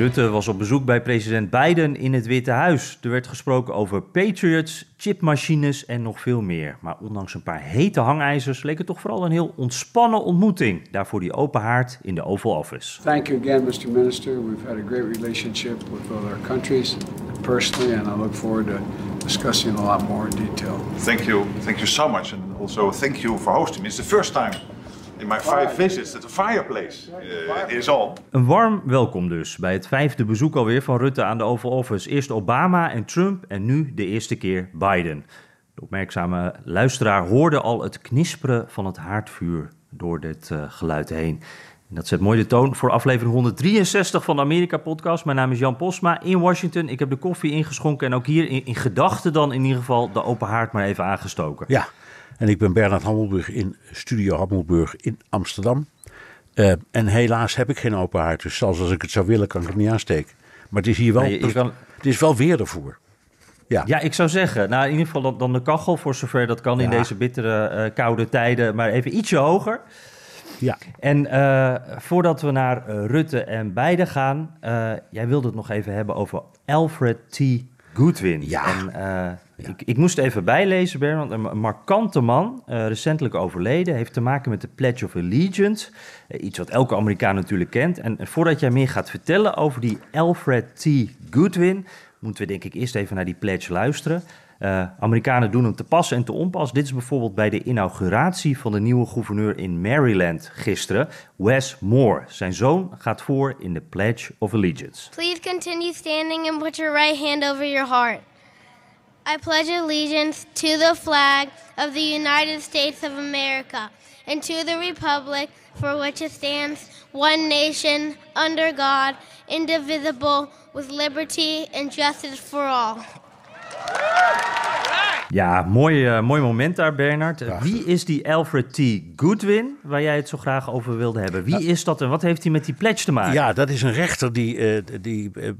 Rutte was op bezoek bij president Biden in het Witte Huis. Er werd gesproken over patriots, chipmachines en nog veel meer. Maar ondanks een paar hete hangijzers leek het toch vooral een heel ontspannen ontmoeting. Daarvoor die open haard in de Oval Office. Thank you again, Mr. Minister. We've had a great relationship with both our countries personally, and I look forward to discussing a lot more in detail. Thank you, thank you so much, and also thank you for hosting me. It's the first time in my five visits that the fireplace uh, is on. Een warm welkom dus bij het vijfde bezoek alweer van Rutte aan de Oval Office. Eerst Obama en Trump en nu de eerste keer Biden. De opmerkzame luisteraar hoorde al het knisperen van het haardvuur door dit uh, geluid heen. En dat zet mooi de toon voor aflevering 163 van de Amerika-podcast. Mijn naam is Jan Posma in Washington. Ik heb de koffie ingeschonken en ook hier in, in gedachten dan in ieder geval de open haard maar even aangestoken. Ja, en ik ben Bernard Hammelburg in Studio Hammelburg in Amsterdam. Uh, en helaas heb ik geen open haard, dus zelfs als ik het zou willen kan ik het niet aansteken. Maar het is hier wel, Nee, je kan- het is wel weer ervoor. Ja, Ja, ik zou zeggen, nou in ieder geval dan, dan de kachel, voor zover dat kan in deze bittere, eh, koude tijden, maar even ietsje hoger. ja. En eh, voordat we naar eh, Rutte en Biden gaan, eh, jij wilde het nog even hebben over Alfred T. Goodwin. Ja. En, eh, Ik, ik moest even bijlezen, Bernard. Een markante man, eh, recentelijk overleden, heeft te maken met de Pledge of Allegiance. Eh, iets wat elke Amerikaan natuurlijk kent. En, en voordat jij meer gaat vertellen over die Alfred T. Goodwin, moeten we denk ik eerst even naar die pledge luisteren. Eh, Amerikanen doen hem te pas en te onpas. Dit is bijvoorbeeld bij de inauguratie van de nieuwe gouverneur in Maryland gisteren, Wes Moore. Zijn zoon gaat voor in de Pledge of Allegiance. Please continue standing and put your right hand over your heart. I pledge allegiance to the flag of the United States of America and to the republic for which it stands, one nation, under God, indivisible, with liberty and justice for all. Ja, mooi, eh, mooi moment daar, Bernard. Wie is die Alfred T. Goodwin, waar jij het zo graag over wilde hebben? Wie is dat en wat heeft hij met die pledge te maken? ja, dat is een rechter die, eh, die eh,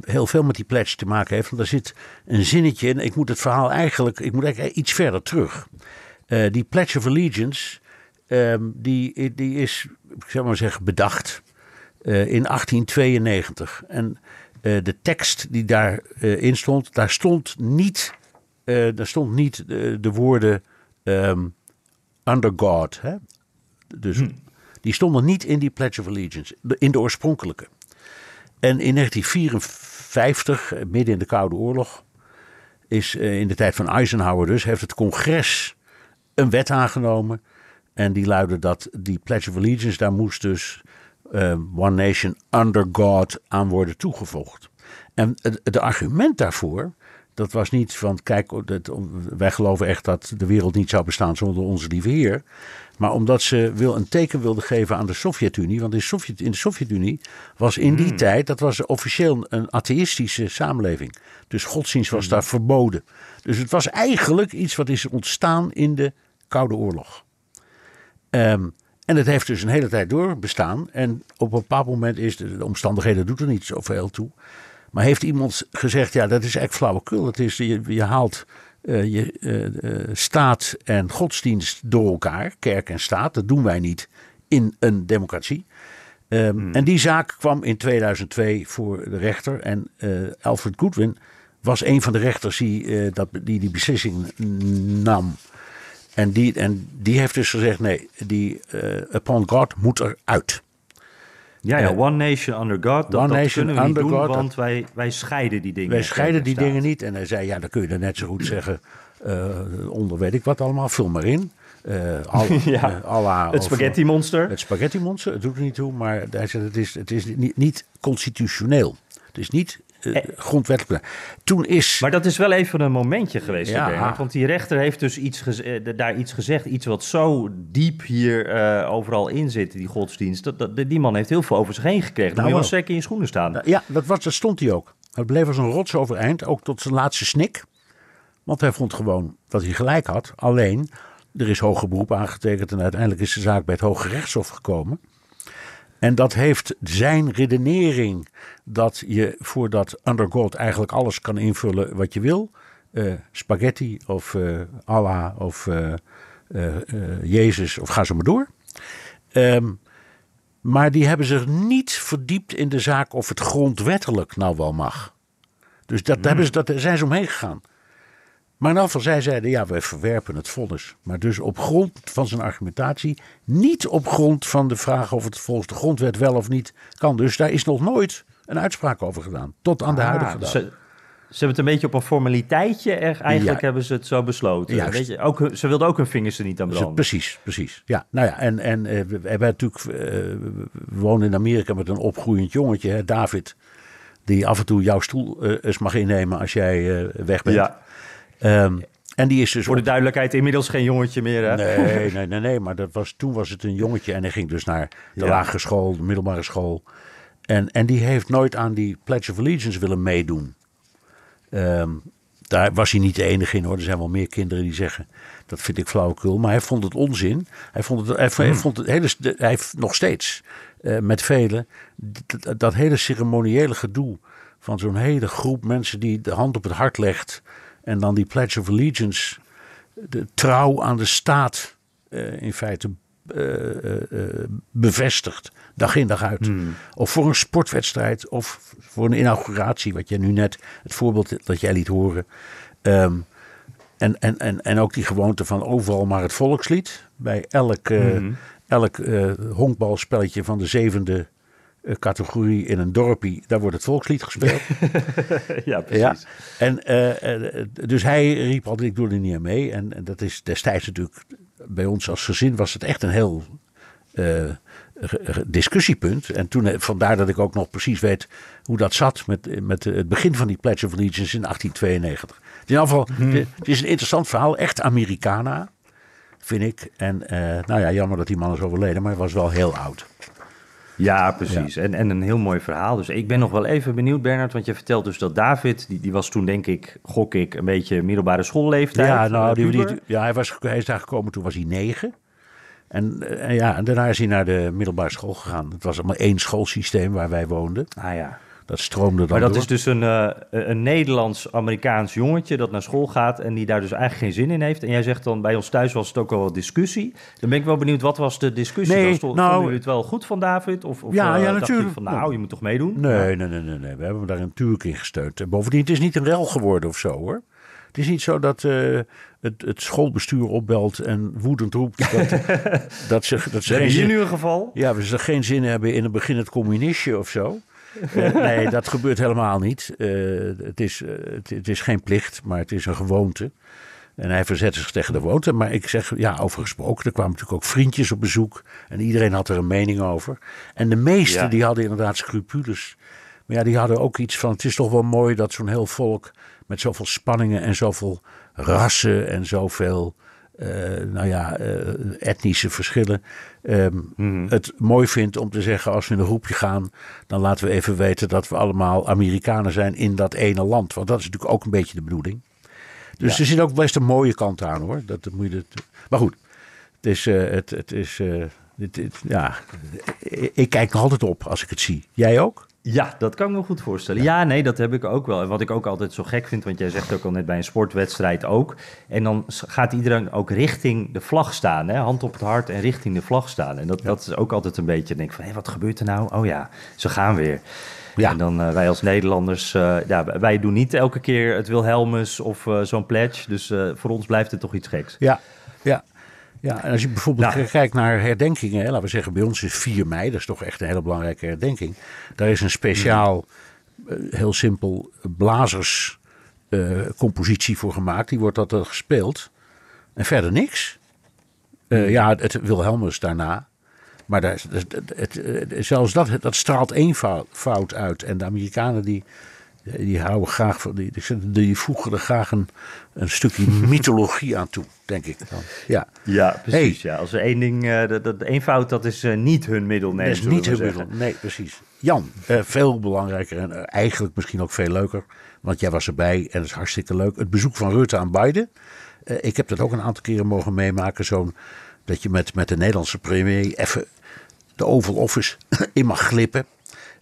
heel veel met die pledge te maken heeft. Want daar zit een zinnetje in. Ik moet het verhaal eigenlijk, ik moet eigenlijk iets verder terug. Die Pledge of Allegiance, ehm, die, die is, ik zou maar zeggen, bedacht in 1892. En eh, de tekst die daarin in stond, daar stond niet, eh, daar stond niet de, de woorden ehm, under God. Hè? Dus die stonden niet in die Pledge of Allegiance, in de oorspronkelijke. En in 1954, eh, midden in de Koude Oorlog, is eh, in de tijd van Eisenhower dus, heeft het congres een wet aangenomen. En die luidde dat die Pledge of Allegiance, daar moest dus eh, One Nation under God aan worden toegevoegd. En het, het argument daarvoor, dat was niet van, kijk, dat, wij geloven echt dat de wereld niet zou bestaan zonder onze lieve Heer. Maar omdat ze wil, een teken wilde geven aan de Sovjet-Unie. Want in, Sovjet, in de Sovjet-Unie was in die tijd, dat was officieel een atheïstische samenleving. Dus godsdienst was daar verboden. Dus het was eigenlijk iets wat is ontstaan in de Koude Oorlog. Ehm, en het heeft dus een hele tijd door bestaan. En op een bepaald moment is de, de omstandigheden doet er niet zoveel toe. Maar heeft iemand gezegd, ja, dat is eigenlijk flauwekul. Het is, je, je haalt eh, je eh, eh, staat en godsdienst door elkaar, kerk en staat. Dat doen wij niet in een democratie. Ehm, En die zaak kwam in 2002 voor de rechter. En Alfred Goodwin was een van de rechters die, dat, die die beslissing nam. En die, en die heeft dus gezegd: nee, die uh, Upon God moet eruit. Ja, ja, Eh, One Nation under God. Dat, One dat Nation kunnen we niet under doen, God, want wij, wij scheiden die dingen. Wij scheiden die staat. dingen niet. En hij zei: ja, dan kun je er net zo goed zeggen. eh, onder weet ik wat allemaal, vul maar in. Eh al, Ja, eh, à la Het of- spaghetti monster. Het spaghetti monster, het doet er niet toe. Maar hij zei: het is, het is niet, niet constitutioneel. Het is niet uh, grondwettelijk. Toen is. Maar dat is wel even een momentje geweest, Ja. Bernard, want die rechter heeft dus iets eh, daar iets gezegd, iets wat zo diep hier eh, overal in zit, die godsdienst. Dat, dat, die man heeft heel veel over zich heen gekregen. Dan Nou moet je wel wel. zeker in je schoenen staan. Ja, dat, was, dat stond hij ook. Het bleef als een rots overeind, ook tot zijn laatste snik. Want hij vond gewoon dat hij gelijk had. Alleen, er is hoger beroep aangetekend en uiteindelijk is de zaak bij het Hoge Rechtshof gekomen. En dat heeft zijn redenering dat je voor dat under God eigenlijk alles kan invullen wat je wil. eh, spaghetti of eh, Allah of eh, Jezus of ga zo maar door. Ehm, maar die hebben zich niet verdiept in de zaak of het grondwettelijk nou wel mag. Dus dat, daar hebben ze, dat, daar zijn ze omheen gegaan. Maar in elk geval, zij zeiden, ja, wij verwerpen het vonnis. Maar dus op grond van zijn argumentatie, niet op grond van de vraag of het volgens de grondwet wel of niet kan. Dus daar is nog nooit een uitspraak over gedaan, tot aan de Ah, huidige dag. Ze, ze hebben het een beetje op een formaliteitje. Er, eigenlijk Ja. hebben ze het zo besloten. Juist. Weet je, ook, ze wilden ook hun vingers er niet aan Dus branden. precies, precies. Ja, nou ja, en, en eh, we hebben natuurlijk, eh, we wonen in Amerika met een opgroeiend jongetje, hè, David, die af en toe jouw stoel eh, eens mag innemen als jij weg bent. Ja, Ehm, en die is dus voor de duidelijkheid, inmiddels geen jongetje meer. Hè? Nee, nee, nee, nee, maar dat was, toen was het een jongetje en hij ging dus naar de Ja. lagere school, de middelbare school. En, en die heeft nooit aan die Pledge of Allegiance willen meedoen. Ehm, daar was hij niet de enige in hoor. Er zijn wel meer kinderen die zeggen dat vind ik flauwekul. Maar hij vond het onzin. Hij vond het, hij, hij vond het hele, hij heeft nog steeds eh, met velen dat, dat hele ceremoniële gedoe van zo'n hele groep mensen die de hand op het hart legt en dan die Pledge of Allegiance de trouw aan de staat eh, in feite eh, eh, bevestigt. Dag in dag uit. Of voor een sportwedstrijd of voor een inauguratie. Wat jij nu net, het voorbeeld dat jij liet horen. Ehm, en, en, en, en ook die gewoonte van overal maar het volkslied. Bij elk, eh, elk honkbalspelletje van de zevende categorie in een dorpie, daar wordt het volkslied gespeeld. ja, precies. Ja. En, eh, eh, dus hij riep altijd, ik doe er niet aan mee. En, en dat is destijds natuurlijk, bij ons als gezin was het echt een heel eh, discussiepunt. En toen, eh, vandaar dat ik ook nog precies weet hoe dat zat met, met het begin van die Pledge of Allegiance in 1892. Het is in ieder geval, het is een interessant verhaal, echt Americana, vind ik. En eh, nou ja, jammer dat die man is overleden, maar hij was wel heel oud. Ja, precies. En, en een heel mooi verhaal. Dus ik ben nog wel even benieuwd, Bernard. Want je vertelt dus dat David, die, die was toen denk ik, gok ik, een beetje middelbare schoolleeftijd. Ja, nou, eh, die, ja hij, was, hij is daar gekomen toen was hij negen. En, eh, en ja, en daarna is hij naar de middelbare school gegaan. Het was allemaal één schoolsysteem waar wij woonden. Ah ja. Dat stroomde dan Maar dat door. is dus een, eh, een Nederlands-Amerikaans jongetje dat naar school gaat en die daar dus eigenlijk geen zin in heeft. En jij zegt dan, bij ons thuis was het ook al wat discussie. Dan ben ik wel benieuwd, wat was de discussie? Nee? Stond- nou- het wel goed van David? Of, of Ja, eh, ja, dacht je natuurlijk. van, nou, je moet toch meedoen? Nee, nee, nee, nee, nee. We hebben hem daar natuurlijk in gesteund. En bovendien, het is niet een rel geworden of zo hoor. Het is niet zo dat eh, het, het schoolbestuur opbelt en woedend roept dat, dat ze, dat ze een geval. ja, we ze geen zin hebben in een beginnend communistje of zo. Eh, nee, dat gebeurt helemaal niet. Eh, het, is, eh, het, het is geen plicht, maar het is een gewoonte. En hij verzette zich tegen de gewoonte. Maar ik zeg, ja, over gesproken. Er kwamen natuurlijk ook vriendjes op bezoek. En iedereen had er een mening over. En de meesten Ja. die hadden inderdaad scrupules. Maar ja, die hadden ook iets van... Het is toch wel mooi dat zo'n heel volk... met zoveel spanningen en zoveel rassen... en zoveel, nou ja, eh, etnische verschillen... ehm, het mooi vindt om te zeggen... als we in een groepje gaan... dan laten we even weten dat we allemaal Amerikanen zijn... in dat ene land. Want dat is natuurlijk ook een beetje de bedoeling. Dus er zit ook best een mooie kant aan hoor. Dat, dat moet je maar goed, het is, eh, het, het is eh, dit, dit- ja, ik, ik kijk nog altijd op als ik het zie. Jij ook? Ja, dat kan ik me goed voorstellen. Ja. nee, dat heb ik ook wel. En wat ik ook altijd zo gek vind, want jij zegt ook al net bij een sportwedstrijd ook. En dan gaat iedereen ook richting de vlag staan, hè? hand op het hart en richting de vlag staan. En dat, dat is ook altijd een beetje, denk ik van, hé, wat gebeurt er nou? Oh ja, ze gaan weer. Ja. En dan eh, wij als Nederlanders, eh, ja, wij doen niet elke keer het Wilhelmus of eh, zo'n pledge. Dus voor ons blijft het toch iets geks. Ja, ja. Ja, en als je bijvoorbeeld Nou. kijkt naar herdenkingen, hè, laten we zeggen, bij ons is 4 mei, dat is toch echt een hele belangrijke herdenking. Daar is een speciaal, eh, heel simpel, blazerscompositie voor gemaakt. Die wordt dat er gespeeld. En verder niks. Eh, ja, het, Wilhelmus daarna. Maar daar, het, het, het- het- zelfs dat, dat straalt eenvoud fout uit. En de Amerikanen die Die houden graag van, die, die, voegen er graag een, een stukje mythologie aan toe, denk ik dan. Ja, ja precies. Ja. Als er één ding, uh, dat, dat eenvoud, dat is uh, niet hun middel. Nee, dat is niet hun middel. Nee, precies. Jan, uh, veel belangrijker en eigenlijk misschien ook veel leuker, want jij was erbij en dat is hartstikke leuk. Het bezoek van Rutte aan Biden. ik heb dat ook een aantal keren mogen meemaken, zo'n dat je met, met de Nederlandse premier even de Oval Office in mag glippen.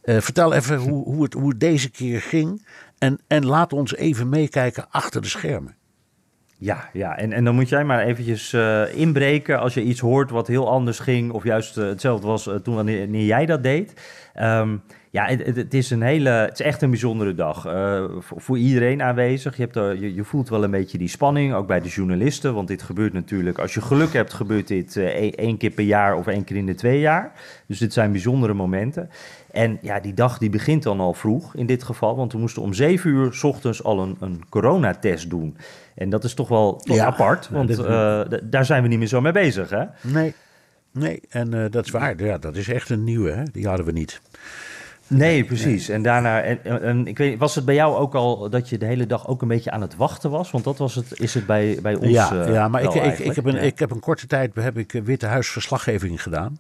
Uh, vertel even hoe, hoe, het, hoe deze keer ging. En, en laat ons even meekijken achter de schermen. Ja, ja. En, en dan moet jij maar eventjes uh, inbreken als je iets hoort wat heel anders ging. Of juist uh, hetzelfde was toen wanneer, jij dat deed. Um, ja, het, is een hele, het is echt een bijzondere dag. Voor, voor, iedereen aanwezig. Je, hebt er, je, je, voelt wel een beetje die spanning, ook bij de journalisten. Want dit gebeurt natuurlijk, als je geluk hebt, gebeurt dit uh, één keer per jaar of één keer in de twee jaar. Dus dit zijn bijzondere momenten. En ja, die dag die begint dan al vroeg in dit geval. Want we moesten om zeven uur s ochtends al een, een coronatest doen. En dat is toch wel toch ja, apart, want uh, daar zijn we niet meer zo mee bezig, hè? Nee, nee. en dat is waar. Ja, dat is echt een nieuwe, hè? Die hadden we niet. Nee, precies. En daarna, en, en, ik weet, was het bij jou ook al dat je de hele dag ook een beetje aan het wachten was? Want dat was het, is het bij, bij ons. Ja, uh, ja maar ik, ik, ik, heb een, ja. ik heb een korte tijd heb ik Witte Huis verslaggeving gedaan.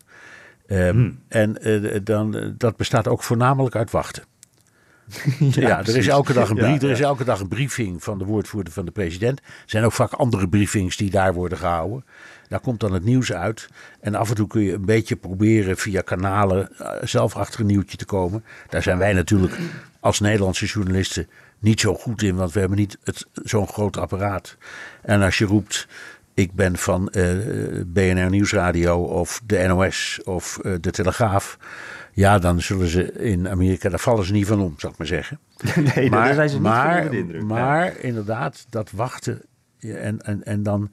Um, hmm. En uh, dan, dat bestaat ook voornamelijk uit wachten. ja, ja er, is elke dag een brief, ja, er is elke dag een briefing van de woordvoerder van de president. Er zijn ook vaak andere briefings die daar worden gehouden. Daar komt dan het nieuws uit. En af en toe kun je een beetje proberen via kanalen zelf achter een nieuwtje te komen. Daar zijn wij natuurlijk als Nederlandse journalisten niet zo goed in, want we hebben niet zo'n groot apparaat. En als je roept, ik ben van uh, BNR Nieuwsradio of de NOS of uh, de Telegraaf. Ja, dan zullen ze in Amerika, daar vallen ze niet van om, zou ik maar zeggen. Nee, maar, daar zijn ze niet maar, van indruk. Maar ja. inderdaad, dat wachten en, en, en dan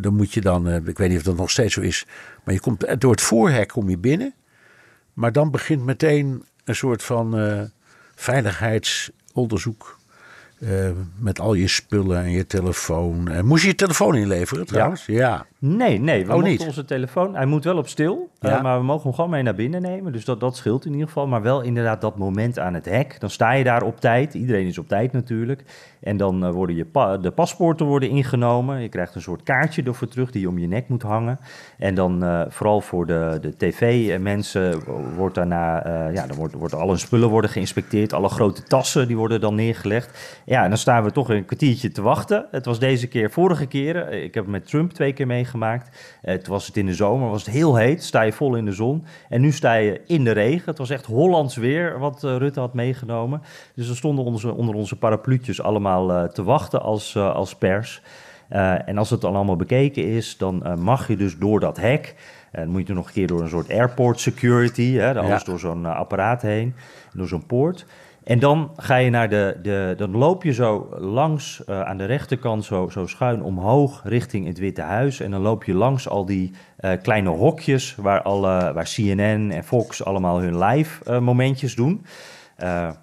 dan moet je dan, ik weet niet of dat nog steeds zo is, maar je komt door het voorhek kom je binnen. Maar dan begint meteen een soort van uh, veiligheidsonderzoek. Uh, met al je spullen en je telefoon. Uh, moest je je telefoon inleveren trouwens? Ja. ja. Nee, nee. We oh, niet. onze telefoon. Hij moet wel op stil. Ja. Uh, maar we mogen hem gewoon mee naar binnen nemen. Dus dat, dat scheelt in ieder geval. Maar wel inderdaad dat moment aan het hek. Dan sta je daar op tijd. Iedereen is op tijd natuurlijk. En dan worden je pa de paspoorten worden ingenomen. Je krijgt een soort kaartje ervoor terug die je om je nek moet hangen. En dan vooral voor de, de tv-mensen wordt daarna... ja, dan wordt, wordt alle spullen worden geïnspecteerd. Alle grote tassen die worden dan neergelegd. Ja, en dan staan we toch een kwartiertje te wachten. Het was deze keer, vorige keren, ik heb met Trump twee keer meegemaakt. Uh, toen was het in de zomer, was het heel heet, sta je vol in de zon. En nu sta je in de regen. Het was echt Hollands weer wat uh, Rutte had meegenomen. Dus we stonden onze, onder onze parapluutjes allemaal uh, te wachten als, als pers. en als het dan allemaal bekeken is, dan mag je dus door dat hek... En dan moet je nog een keer door een soort airport security, hè, alles ja. door zo'n apparaat heen, door zo'n poort. En dan ga je naar de, de dan loop je zo langs uh, aan de rechterkant zo, zo schuin omhoog richting het Witte Huis. En dan loop je langs al die uh, kleine hokjes waar, alle, waar CNN en Fox allemaal hun live uh, momentjes doen.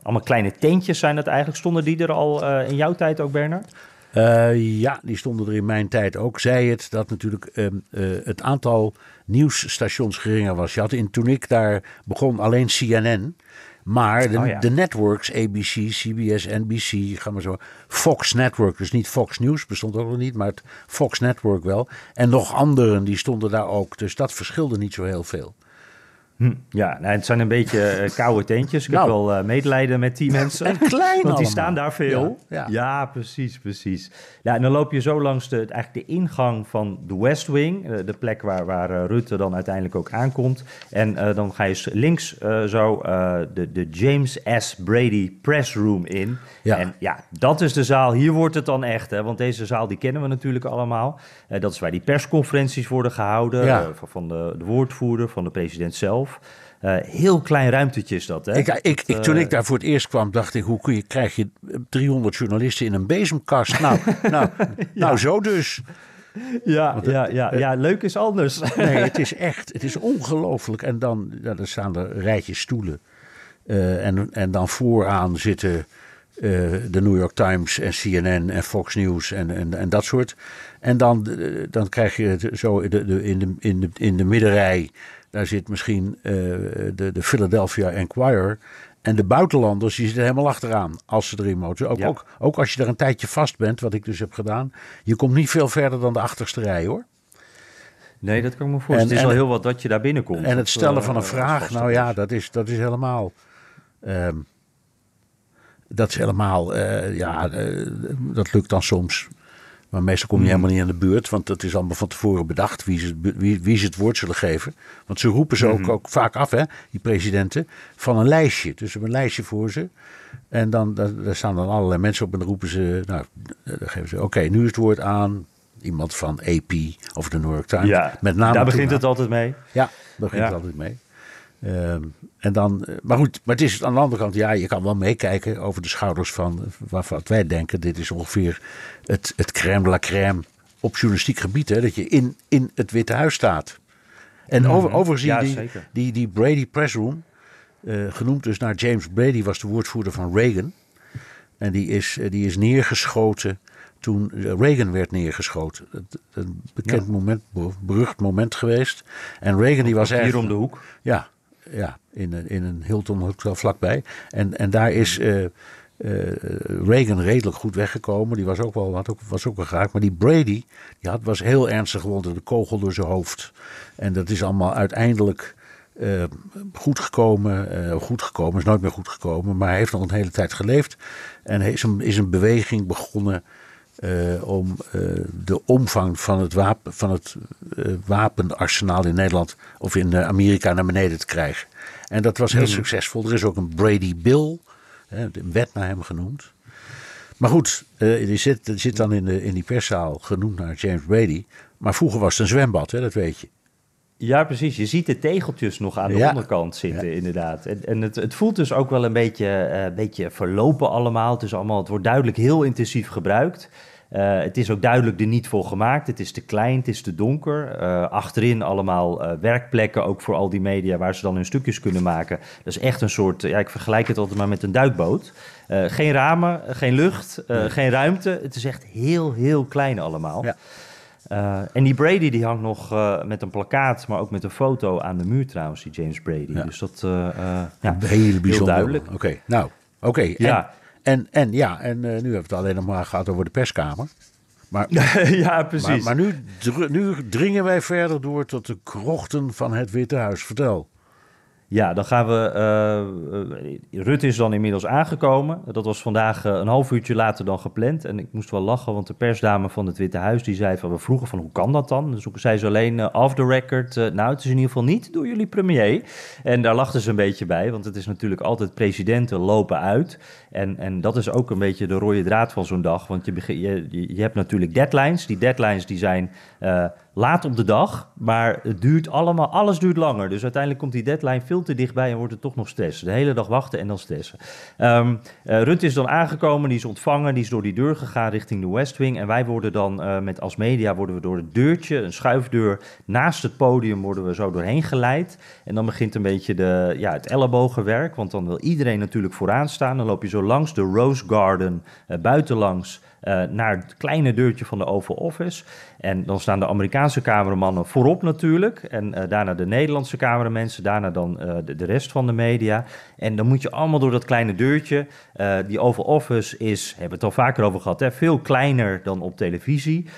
allemaal kleine tentjes zijn dat eigenlijk. Stonden die er al in jouw tijd ook, Bernard? ja, die stonden er in mijn tijd ook. Zij het dat natuurlijk het aantal nieuwsstations geringer was. Je in, toen ik daar begon alleen CNN. Maar de, oh ja. de networks, ABC, CBS, NBC, gaan we zo. Fox Network, dus niet Fox News, bestond ook nog niet, maar het Fox Network wel. En nog anderen, die stonden daar ook. Dus dat verschilde niet zo heel veel. Hm. Ja, nou, het zijn een beetje uh, koude tentjes. Ik nou, heb wel uh, medelijden met die mensen. En klein Want die allemaal. staan daar veel. Ja, ja. ja, precies, precies. Ja, en dan loop je zo langs de, eigenlijk de ingang van de West Wing. Uh, de plek waar, waar Rutte dan uiteindelijk ook aankomt. En dan ga je links zo de, de James S. Brady Press Room in. Ja. En ja, dat is de zaal. Hier wordt het dan echt. Hè, want deze zaal die kennen we natuurlijk allemaal. dat is waar die persconferenties worden gehouden. Ja. van de, de woordvoerder, van de president zelf. Uh, heel klein ruimtetje is dat. Hè? Ik, ik, ik, toen ik daar voor het eerst kwam, dacht ik: hoe kun je, krijg je 300 journalisten in een bezemkast? Nou, nou, ja. nou zo dus. Ja, ja, ja, ja, leuk is anders. Nee, het is echt, het is ongelooflijk. En dan, ja, dan staan er rijtjes stoelen. Uh, en, en dan vooraan zitten uh, de New York Times en CNN en Fox News en, en, en dat soort. En dan, dan krijg je zo de, de, in, de, in, de, in de middenrij daar zit misschien uh, de, de Philadelphia Enquirer. En de buitenlanders die zitten helemaal achteraan als ze erin mogen. Ook, Ja. ook, ook als je er een tijdje vast bent, wat ik dus heb gedaan. Je komt niet veel verder dan de achterste rij hoor. Nee, dat kan ik me voorstellen. En- het is wel heel wat dat je daar binnenkomt. En het stellen eh, van een vraag, nou ja, dat is, dat is helemaal. ehm, dat is helemaal, eh, ja, eh, dat lukt dan soms. Maar meestal kom je helemaal niet aan de beurt, want het is allemaal van tevoren bedacht wie ze, wie, wie ze het woord zullen geven. Want ze roepen ze ook, ook vaak af, hè, die presidenten, van een lijstje. Dus ze hebben een lijstje voor ze. En dan daar, staan dan allerlei mensen op en dan roepen ze, nou, dan geven ze, oké, nu is het woord aan iemand van AP of de New York Times. Ja, met name daar begint het altijd mee. Ja, daar begint Ja. het altijd mee. Ehm, en dan, eh, maar goed, maar het is aan de andere kant, ja, je kan wel meekijken over de schouders van waarvan wij denken, dit is ongeveer het, het crème de la crème op journalistiek gebied, hè, dat je in, in het Witte Huis staat. En over, overigens, die, Ja, die, zeker. die, die Brady Press Room, eh, genoemd dus naar James Brady, was de woordvoerder van Reagan. En die is, eh, die is neergeschoten toen Reagan werd neergeschoten. Een bekend moment, berucht moment geweest. En Reagan die was Hier eigenlijk... om de hoek. Ja, ja in, een, in een Hilton hotel vlakbij. En, en daar is eh, eh, Reagan redelijk goed weggekomen. Die was ook wel, had ook, was ook geraakt. Maar die Brady die had, was heel ernstig gewond. De kogel door zijn hoofd. En dat is allemaal uiteindelijk eh, goed gekomen. eh, goed gekomen, is nooit meer goed gekomen. Maar hij heeft nog een hele tijd geleefd. En is een, is een beweging begonnen eh, om eh, de omvang van het, wapen, van het eh, wapenarsenaal in Nederland of in Amerika naar beneden te krijgen. En dat was heel succesvol. Er is ook een Brady Bill, een wet naar hem genoemd. Maar goed, die, zit, die zit dan in, de, in die perszaal genoemd naar James Brady. Maar vroeger was het een zwembad, hè, dat weet je. Ja, precies. Je ziet de tegeltjes nog aan de Ja. onderkant zitten, inderdaad. En, en het, het voelt dus ook wel een beetje, eh, beetje verlopen allemaal. Het, is allemaal. het wordt duidelijk heel intensief gebruikt. Eh, het is ook duidelijk er niet voor gemaakt. Het is te klein, het is te donker. Eh, achterin allemaal werkplekken, ook voor al die media, waar ze dan hun stukjes kunnen maken. Dat is echt een soort, ja, ik vergelijk het altijd maar met een duikboot. Geen ramen, geen lucht, geen ruimte. Het is echt heel, heel klein allemaal. Ja. Eh, en die Brady die hangt nog eh, met een plakkaat, maar ook met een foto aan de muur trouwens, die James Brady. Ja. Dus dat, eh, ja, hele bijzonder. duidelijk. Oké, nou, oké. En- Ja. En, en, ja, en nu hebben we het alleen nog maar gehad over de perskamer. Maar, ja, maar, precies. maar nu, dr- nu dringen wij verder door tot de krochten van het Witte Huis. Vertel. Ja, dan gaan we. eh, eh, Rutte is dan inmiddels aangekomen. Dat was vandaag eh, een half uurtje later dan gepland. En ik moest wel lachen, want de persdame van het Witte Huis die zei van we vroegen van hoe kan dat dan? Dus zei ze alleen eh, off the record. nou, het is in ieder geval niet door jullie premier. En daar lachten ze een beetje bij, want het is natuurlijk altijd presidenten lopen uit. En, en dat is ook een beetje de rode draad van zo'n dag. Want je, je, je hebt natuurlijk deadlines. Die deadlines die zijn laat op de dag, maar het duurt allemaal, alles duurt langer. Dus uiteindelijk komt die deadline veel te dichtbij en wordt het toch nog stressen. De hele dag wachten en dan stressen. Rutte is dan aangekomen, die is ontvangen, die is door die deur gegaan richting de West Wing. En wij worden dan eh, met als media worden we door het deurtje, een schuifdeur, naast het podium worden we zo doorheen geleid. En dan begint een beetje de, ja, het ellebogenwerk, want dan wil iedereen natuurlijk vooraan staan. Dan loop je zo langs de Rose Garden, eh, buitenlangs, naar het kleine deurtje van de Oval Office. En dan staan de Amerikaanse cameramannen voorop natuurlijk. En eh, daarna de Nederlandse cameramensen. Daarna dan eh, de, de rest van de media. En dan moet je allemaal door dat kleine deurtje. Eh, die Oval Office is, hebben we het al vaker over gehad, hè, veel kleiner dan op televisie.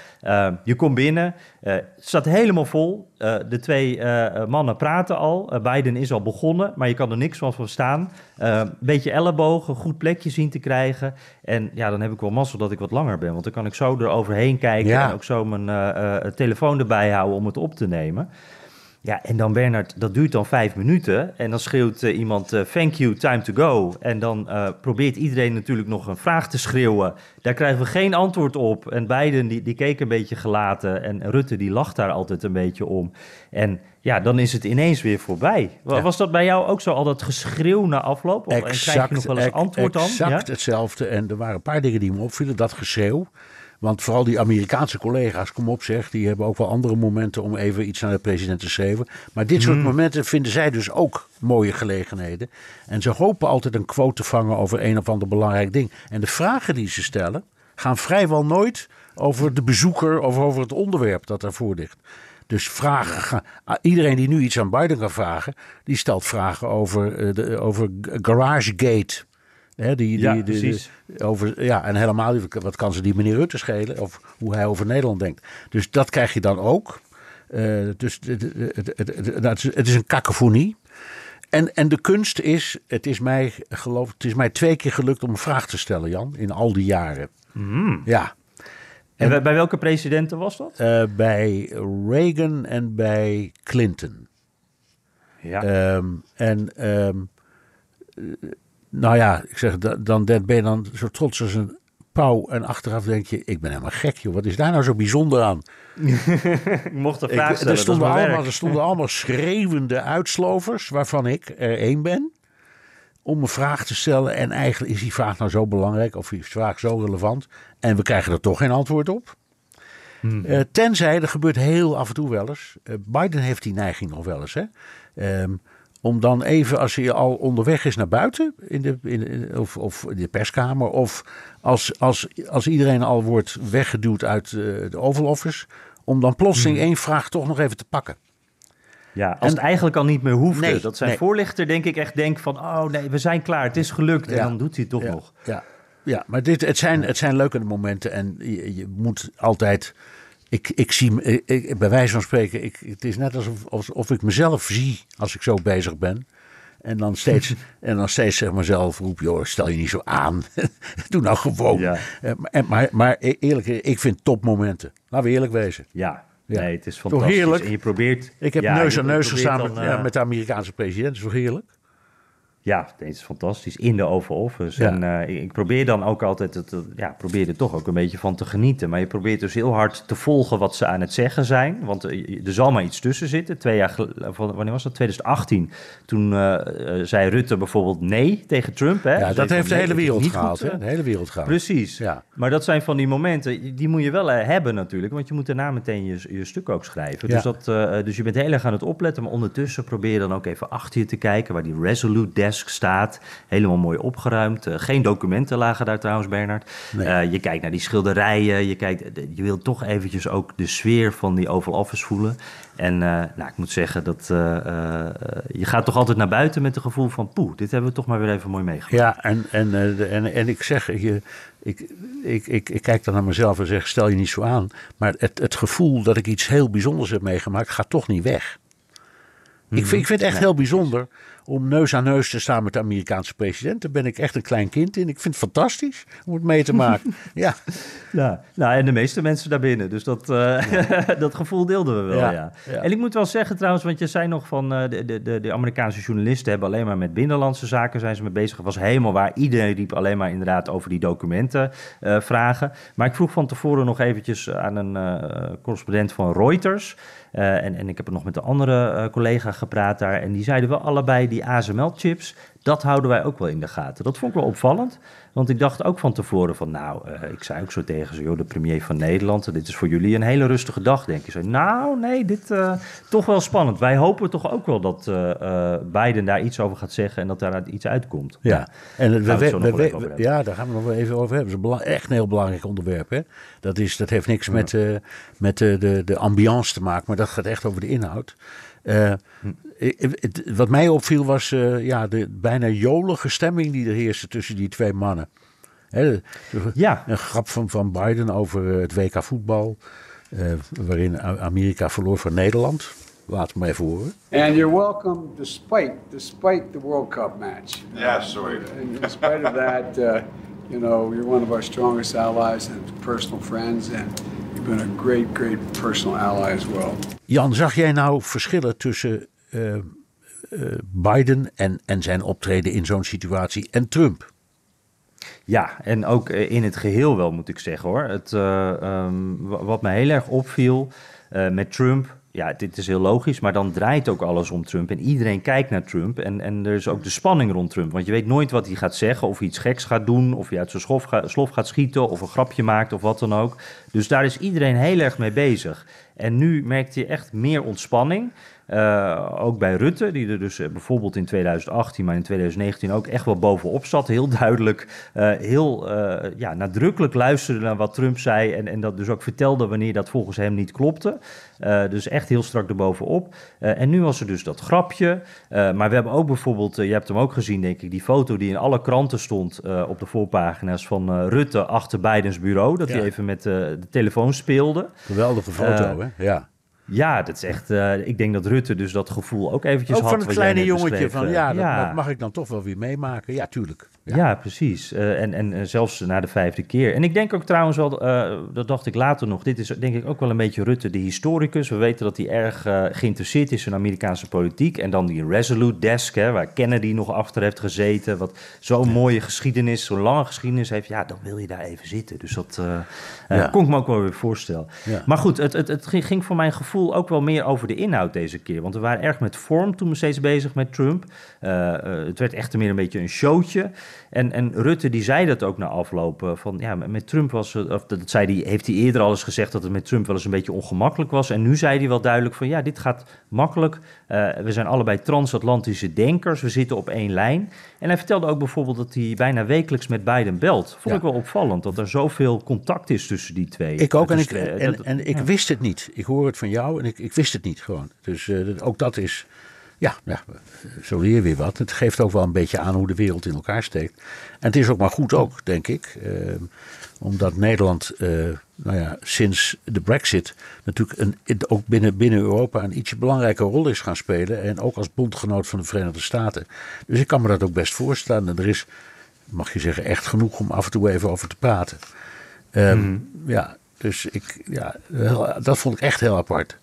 Je komt binnen, het staat helemaal vol. De twee mannen praten al. Biden is al begonnen, maar je kan er niks van verstaan. Een beetje ellebogen, goed plekje zien te krijgen. En ja, dan heb ik wel mazzel dat ik wat langer ben. Want dan kan ik zo eroverheen kijken Ja. en ook zo mijn telefoon erbij houden om het op te nemen. Ja, en dan Bernard, dat duurt dan vijf minuten. En dan schreeuwt eh, iemand, eh, thank you, time to go. En dan eh, probeert iedereen natuurlijk nog een vraag te schreeuwen. Daar krijgen we geen antwoord op. En Biden, die, die keek een beetje gelaten. En Rutte, die lacht daar altijd een beetje om. En ja, dan is het ineens weer voorbij. Ja. Was dat bij jou ook zo, al dat geschreeuw na afloop? Of, en krijg je nog wel eens antwoord dan? Exact Ja? hetzelfde. En er waren een paar dingen die me opvielen. Dat geschreeuw. Want vooral die Amerikaanse collega's, kom op zeg, die hebben ook wel andere momenten om even iets naar de president te schrijven. Maar dit Hmm. soort momenten vinden zij dus ook mooie gelegenheden. En ze hopen altijd een quote te vangen over een of ander belangrijk ding. En de vragen die ze stellen gaan vrijwel nooit over de bezoeker of over het onderwerp dat daarvoor ligt. Dus vragen, gaan- ah, iedereen die nu iets aan Biden kan vragen, die stelt vragen over, eh, de, over GarageGate. Hè, die, die, Ja, die- precies. die- over, ja, en helemaal, wat kan ze die meneer Rutte schelen? Of hoe hij over Nederland denkt. Dus dat krijg je dan ook. Eh, dus het, het, het, het, het- is- een kakofonie. En, en de kunst is, het is mij, geloof, het is mij twee keer gelukt om een vraag te stellen, Jan, in al die jaren. Ja, En bij- bij welke presidenten was dat? eh, bij Reagan en bij Clinton. Ja. Ehm, en ehm, eh, nou ja, ik zeg, da- dan ben je dan zo trots als een pauw. En achteraf denk je, ik ben helemaal gek joh. Wat is daar nou zo bijzonder aan? ik mocht Ik, vraag er, stellen, is stonden allemaal, er stonden allemaal schreeuwende uitslovers, waarvan ik er één ben. Om een vraag te stellen. En eigenlijk is die vraag nou zo belangrijk, of is die vraag zo relevant. En we krijgen er toch geen antwoord op. Hmm. Eh, tenzij, er gebeurt heel af en toe wel eens. eh, Biden heeft die neiging nog wel eens. Hè? Ehm, om dan even, als hij al onderweg is naar buiten, in de, in of, of in de perskamer, of als, als, als iedereen al wordt weggeduwd uit eh, de Oval Office, om dan plotseling Hmm. één vraag toch nog even te pakken. Ja, als het eigenlijk al niet meer hoefde. Nee, dat zijn nee. voorlichter denk ik echt denkt van... oh nee, we zijn klaar, het is gelukt. En dan doet hij het toch ja, nog. Ja, ja maar dit, het, zijn, het zijn leuke momenten en je, je moet altijd. Ik, ik zie, ik, ik- bij wijze van spreken, ik, het is net alsof, alsof ik mezelf zie als ik zo bezig ben. En dan steeds, en dan steeds zeg maar zelf roep, joh, stel je niet zo aan. Doe nou gewoon. Ja. Eh, Maar, en- maar, maar eerlijk, ik vind topmomenten. Laten we eerlijk wezen. Ja, Ja. nee, het is Toch fantastisch. heerlijk? En je probeert... Ik heb ja, neus aan neus gestaan met, eh, met de Amerikaanse president. Dat is toch heerlijk? Ja, het is fantastisch. In de Oval Office. Ja. En eh, ik- probeer dan ook altijd, het, ja, probeer er toch ook een beetje van te genieten. Maar je probeert dus heel hard te volgen wat ze aan het zeggen zijn. Want eh, er zal maar iets tussen zitten. Twee jaar geleden, wanneer was dat? 2018. Toen eh, eh, zei Rutte bijvoorbeeld nee tegen Trump. Hè? Ja, Zei dat heeft de nee, hele wereld gehaald. goed, hè? eh, De hele wereld gehaald. Precies. Ja. Maar dat zijn van die momenten, die moet je wel eh, hebben natuurlijk. Want je moet daarna meteen je, je stuk ook schrijven. Ja. Dus, dat, eh, dus je bent heel erg aan het opletten. Maar ondertussen probeer je dan ook even achter je te kijken... waar die Resolute Desk staat. Helemaal mooi opgeruimd. Eh, geen documenten lagen daar trouwens, Bernard. Nee. Eh, je kijkt naar die schilderijen. Je, kijkt, je wilt toch eventjes ook de sfeer van die Oval Office voelen. En eh, nou, ik moet zeggen, dat, eh, eh, eh, je gaat toch altijd naar buiten met het gevoel van... poeh, dit hebben we toch maar weer even mooi meegemaakt. Ja, en, en, eh, en, en ik zeg, je, ik, ik, ik, ik kijk dan naar mezelf en zeg, stel je niet zo aan. Maar het, het gevoel dat ik iets heel bijzonders heb meegemaakt, gaat toch niet weg. Ik, vind, ik vind het echt heel bijzonder om neus aan neus te staan met de Amerikaanse president. Daar ben ik echt een klein kind in. Ik vind het fantastisch om het mee te maken. ja, Ja, nou, en de meeste mensen daarbinnen. Dus dat, eh, dat gevoel deelden we wel, Ja, ja. ja. En ik moet wel zeggen trouwens, want je zei nog van... eh, de, de, de, Amerikaanse journalisten hebben alleen maar met binnenlandse zaken zijn ze mee bezig. Dat was helemaal waar. Iedereen riep alleen maar inderdaad over die documenten eh, vragen. Maar ik vroeg van tevoren nog eventjes aan een correspondent van Reuters... Eh, en, en ik heb er nog met een andere eh, collega gepraat daar. En die zeiden wel allebei, die ASML-chips, dat houden wij ook wel in de gaten. Dat vond ik wel opvallend. Want ik dacht ook van tevoren van, nou, eh, ik zei ook zo tegen ze, joh, de premier van Nederland, dit is voor jullie een hele rustige dag, denk je. Zo, nou, nee, dit uh, toch wel spannend. Wij hopen toch ook wel dat uh, Biden daar iets over gaat zeggen en dat daar iets uitkomt. Ja, en we, we, we, ja, daar gaan we nog wel even over hebben. Dat is echt een heel belangrijk onderwerp. Hè? Dat, is, dat heeft niks ja. met, met de, de ambiance te maken, maar dat gaat echt over de inhoud. Uh, wat mij opviel was uh, ja, de bijna jolige stemming die er heerste tussen die twee mannen. He, ja. Een grap van, van Biden over het WK voetbal, uh, waarin Amerika verloor van Nederland. Laat me even horen. And you're welcome despite despite the World Cup match. Yeah, sorry. And in spite of that, uh, you know, you're one of our strongest allies and personal friends, and been a great, great personal ally as well. Jan, zag jij nou verschillen tussen uh, uh, Biden en, en zijn optreden in zo'n situatie en Trump? Ja, en ook in het geheel wel, moet ik zeggen hoor. Het, uh, um, wat mij heel erg opviel met Trump ja, dit is heel logisch, maar dan draait ook alles om Trump. En iedereen kijkt naar Trump. En, en er is ook de spanning rond Trump. Want je weet nooit wat hij gaat zeggen, of hij iets geks gaat doen, of hij uit zijn slof, ga, slof gaat schieten, of een grapje maakt, of wat dan ook. Dus daar is iedereen heel erg mee bezig. En nu merkte je echt meer ontspanning. Uh, ook bij Rutte, die er dus uh, bijvoorbeeld in 2018, maar in 2019 ook echt wel bovenop zat. Heel duidelijk, uh, heel ja, nadrukkelijk luisterde naar wat Trump zei. En, en dat dus ook vertelde wanneer dat volgens hem niet klopte. dus echt heel strak erbovenop. en nu was er dus dat grapje. maar we hebben ook bijvoorbeeld, je hebt hem ook gezien, denk ik, die foto die in alle kranten stond op de voorpagina's van Rutte achter Bidens bureau. Dat ja. hij even met de telefoon speelde. Geweldige foto, hè? Ja. Ja, dat is echt. Uh, ik denk dat Rutte dus dat gevoel ook eventjes ook had. van het kleine jongetje van ja, ja. Dat, mag ik dan toch wel weer meemaken. Ja, tuurlijk. Ja, ja precies. Uh, en, en zelfs na de vijfde keer. En ik denk ook trouwens wel, uh, dat dacht ik later nog. Dit is denk ik ook wel een beetje Rutte, de historicus. We weten dat hij erg geïnteresseerd is in Amerikaanse politiek. En dan die Resolute Desk, hè, waar Kennedy nog achter heeft gezeten. Wat zo'n mooie geschiedenis, zo'n lange geschiedenis heeft. Ja, dan wil je daar even zitten. Dus dat kon ik me ook wel weer voorstellen. Maar goed, het, het, het ging voor mijn gevoel ook wel meer over de inhoud deze keer. Want we waren erg met vorm toen we steeds bezig met Trump. Het werd echt meer een beetje een showtje. En, en Rutte die zei dat ook na afloop. Van, ja, met Trump was het, of dat zei die, heeft hij eerder al eens gezegd dat het met Trump wel eens een beetje ongemakkelijk was. En nu zei hij wel duidelijk van ja, dit gaat makkelijk. Uh, we zijn allebei transatlantische denkers. We zitten op één lijn. En hij vertelde ook bijvoorbeeld dat hij bijna wekelijks met Biden belt. Vond ik wel opvallend dat er zoveel contact is tussen die twee. Ik ook. En, ik, en, en ik wist het niet. Ik hoor het van jou en ik, ik wist het niet gewoon. Dus uh, ook dat is, ja, ja, zo leer je weer wat. Het geeft ook wel een beetje aan hoe de wereld in elkaar steekt. En het is ook maar goed ook, denk ik. Uh, omdat Nederland, uh, nou ja, sinds de brexit natuurlijk een, ook binnen, binnen Europa een ietsje belangrijke rol is gaan spelen. En ook als bondgenoot van de Verenigde Staten. Dus ik kan me dat ook best voorstellen. En er is, mag je zeggen, echt genoeg om af en toe even over te praten. Um, mm. Ja, dus ik, ja, dat vond ik echt heel apart.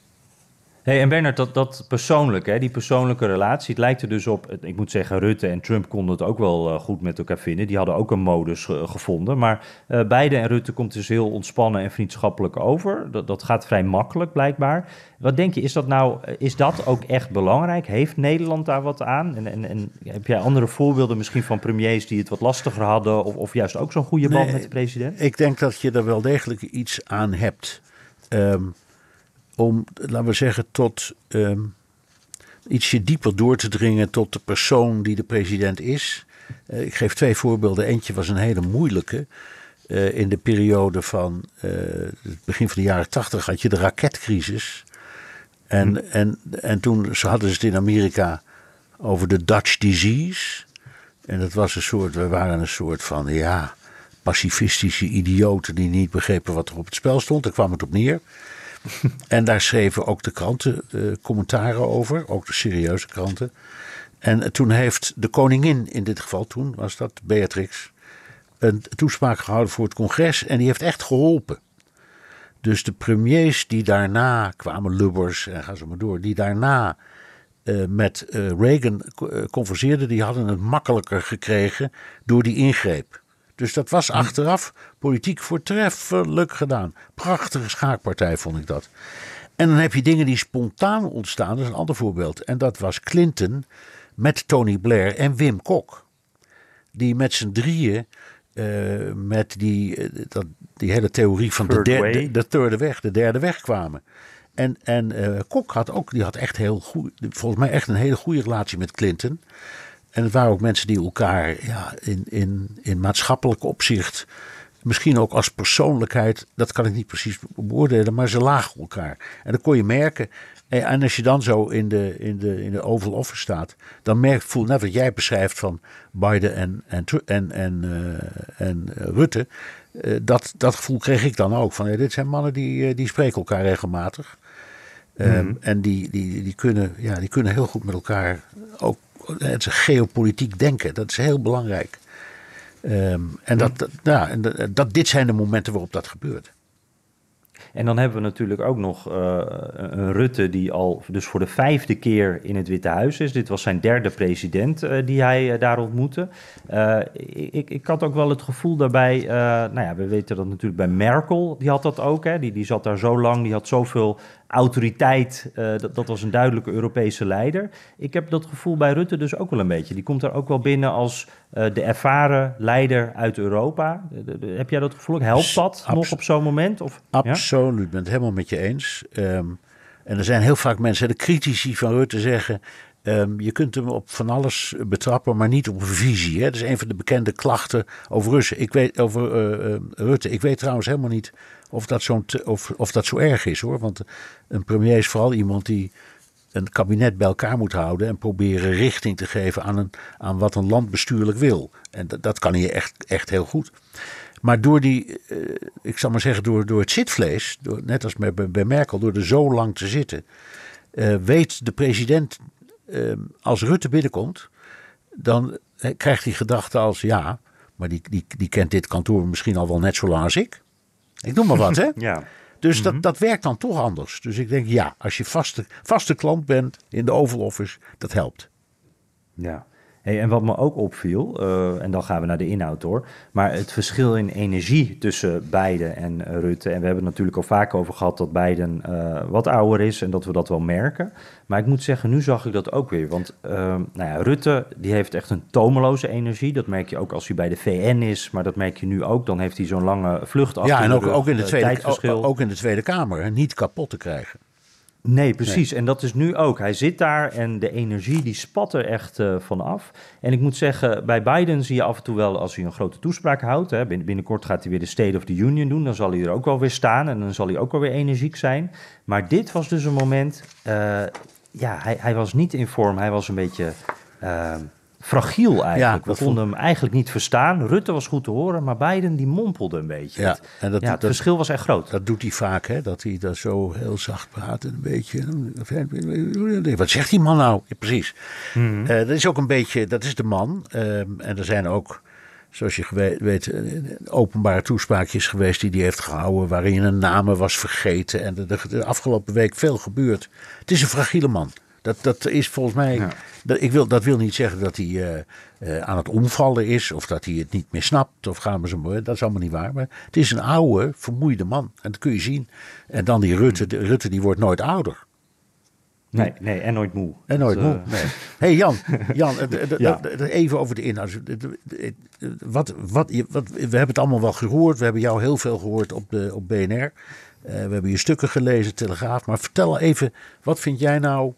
Hey, en Bernard, dat, dat persoonlijke, hè, die persoonlijke relatie, het lijkt er dus op, ik moet zeggen, Rutte en Trump konden het ook wel uh, goed met elkaar vinden. Die hadden ook een modus uh, gevonden. Maar uh, beide en Rutte komt dus heel ontspannen en vriendschappelijk over. Dat, dat gaat vrij makkelijk, blijkbaar. Wat denk je, is dat nou, is dat ook echt belangrijk? Heeft Nederland daar wat aan? En, en, en heb jij andere voorbeelden misschien van premiers die het wat lastiger hadden, of, of juist ook zo'n goede band nee, met de president? Ik denk dat je er wel degelijk iets aan hebt. Um, om, laten we zeggen, tot um, ietsje dieper door te dringen tot de persoon die de president is. Uh, ik geef twee voorbeelden. Eentje was een hele moeilijke. Uh, in de periode van uh, het begin van de jaren tachtig had je de raketcrisis. En, hm. en, en toen hadden ze het in Amerika over de Dutch disease. En dat was een soort, we waren een soort van, ja, pacifistische idioten die niet begrepen wat er op het spel stond. Daar kwam het op neer. en daar schreven ook de kranten uh, commentaren over, ook de serieuze kranten. En toen heeft de koningin, in dit geval toen was dat Beatrix, een toespraak gehouden voor het congres en die heeft echt geholpen. Dus de premiers die daarna kwamen, Lubbers en ga zo maar door, die daarna uh, met uh, Reagan converseerden, die hadden het makkelijker gekregen door die ingreep. Dus dat was achteraf politiek voortreffelijk gedaan. Prachtige schaakpartij vond ik dat. En dan heb je dingen die spontaan ontstaan. Dat is een ander voorbeeld. En dat was Clinton met Tony Blair en Wim Kok. Die met z'n drieën uh, met die, uh, dat, die hele theorie van de, derde, de derde weg, de derde weg kwamen. En, en uh, Kok had ook, die had echt heel goed, volgens mij echt een hele goede relatie met Clinton. En het waren ook mensen die elkaar ja, in, in, in maatschappelijk opzicht, misschien ook als persoonlijkheid, dat kan ik niet precies beoordelen, maar ze lagen elkaar. En dat kon je merken. En als je dan zo in de, in de, in de Oval Office staat, dan merk, voel net wat jij beschrijft van Biden en, en, en, en, uh, en Rutte. Uh, dat, dat gevoel kreeg ik dan ook. Van, ja, dit zijn mannen die, die spreken elkaar regelmatig. Mm -hmm. um, en die, die, die, kunnen, ja, die kunnen heel goed met elkaar ook het is geopolitiek denken. Dat is heel belangrijk. Um, en dat, ja, en dat, dit zijn de momenten waarop dat gebeurt. En dan hebben we natuurlijk ook nog uh, een Rutte die al dus voor de vijfde keer in het Witte Huis is. Dit was zijn derde president uh, die hij uh, daar ontmoette. ik, ik had ook wel het gevoel daarbij, nou ja, we weten dat natuurlijk bij Merkel, die had dat ook. Hè, die, die zat daar zo lang, die had zoveel autoriteit, uh, dat, dat, was een duidelijke Europese leider. Ik heb dat gevoel bij Rutte dus ook wel een beetje. Die komt er ook wel binnen als uh, de ervaren leider uit Europa. De, de, de, heb jij dat gevoel? Helpt dat Abs nog op zo'n moment? Of, Abs zo, ik ben het helemaal met je eens. Ehm, en er zijn heel vaak mensen, de critici van Rutte zeggen... Ehm, je kunt hem op van alles betrappen, maar niet op een visie. Hè? Dat is een van de bekende klachten over, Russen. Ik weet, over eh, eh, Rutte. Ik weet trouwens helemaal niet of dat, zo'n of, of dat zo erg is hoor. Want een premier is vooral iemand die een kabinet bij elkaar moet houden en proberen richting te geven aan, een, aan wat een land bestuurlijk wil. En dat, dat kan hij echt, echt heel goed. Maar door die, uh, ik zal maar zeggen, door, door het zitvlees, door, net als bij, bij Merkel, door er zo lang te zitten, uh, weet de president, uh, als Rutte binnenkomt, dan krijgt hij gedachten als ja, maar die, die, die kent dit kantoor misschien al wel net zo lang als ik. Ik noem maar wat, hè? Ja. Dus dat, dat werkt dan toch anders. Dus ik denk, ja, als je vaste, vaste klant bent in de Oval Office, dat helpt. Ja. Hey, en wat me ook opviel, uh, en dan gaan we naar de inhoud hoor, maar het verschil in energie tussen Biden en Rutte. En we hebben het natuurlijk al vaak over gehad dat Biden uh, wat ouder is en dat we dat wel merken. Maar ik moet zeggen, nu zag ik dat ook weer. Want nou ja, Rutte die heeft echt een tomeloze energie. Dat merk je ook als hij bij de VN is, maar dat merk je nu ook. Dan heeft hij zo'n lange vlucht achter Ja, en ook, rug, ook, in de tweede, ook, ook in de Tweede Kamer, hè, niet kapot te krijgen. Nee, precies. Nee. En dat is nu ook. Hij zit daar en de energie die spat er echt uh, van af. En ik moet zeggen, bij Biden zie je af en toe wel als hij een grote toespraak houdt. Hè, binnenkort gaat hij weer de State of the Union doen. Dan zal hij er ook wel weer staan en dan zal hij ook wel weer energiek zijn. Maar dit was dus een moment. Uh, ja, hij, hij, was niet in vorm. Hij was een beetje. Uh, fragiel eigenlijk. Ja, We konden hem eigenlijk niet verstaan. Rutte was goed te horen, maar Biden die mompelde een beetje. Ja, en dat, ja, het dat, verschil was echt groot. Dat doet hij vaak, hè? dat hij dat zo heel zacht praat. Een beetje. Wat zegt die man nou? Ja, precies. Mm -hmm. uh, dat is ook een beetje, dat is de man. Uh, en er zijn ook, zoals je weet, openbare toespraakjes geweest die hij heeft gehouden. waarin een namen was vergeten. En de, de, de afgelopen week veel gebeurd. Het is een fragiele man. Dat, dat is volgens mij. Ja. Dat, ik wil, dat wil niet zeggen dat hij uh, uh, aan het omvallen is. of dat hij het niet meer snapt. of gaan we zo. Dat is allemaal niet waar. Maar het is een oude, vermoeide man. En dat kun je zien. En dan die Rutte. De, Rutte die wordt nooit ouder. Nee, nee, en nooit moe. En nooit moe. Nee. hey Jan, Jan ja. even over de inhoud. Wat, wat, wat, we hebben het allemaal wel gehoord. We hebben jou heel veel gehoord op, de, op BNR. Uh, we hebben je stukken gelezen, Telegraaf. Maar vertel even, wat vind jij nou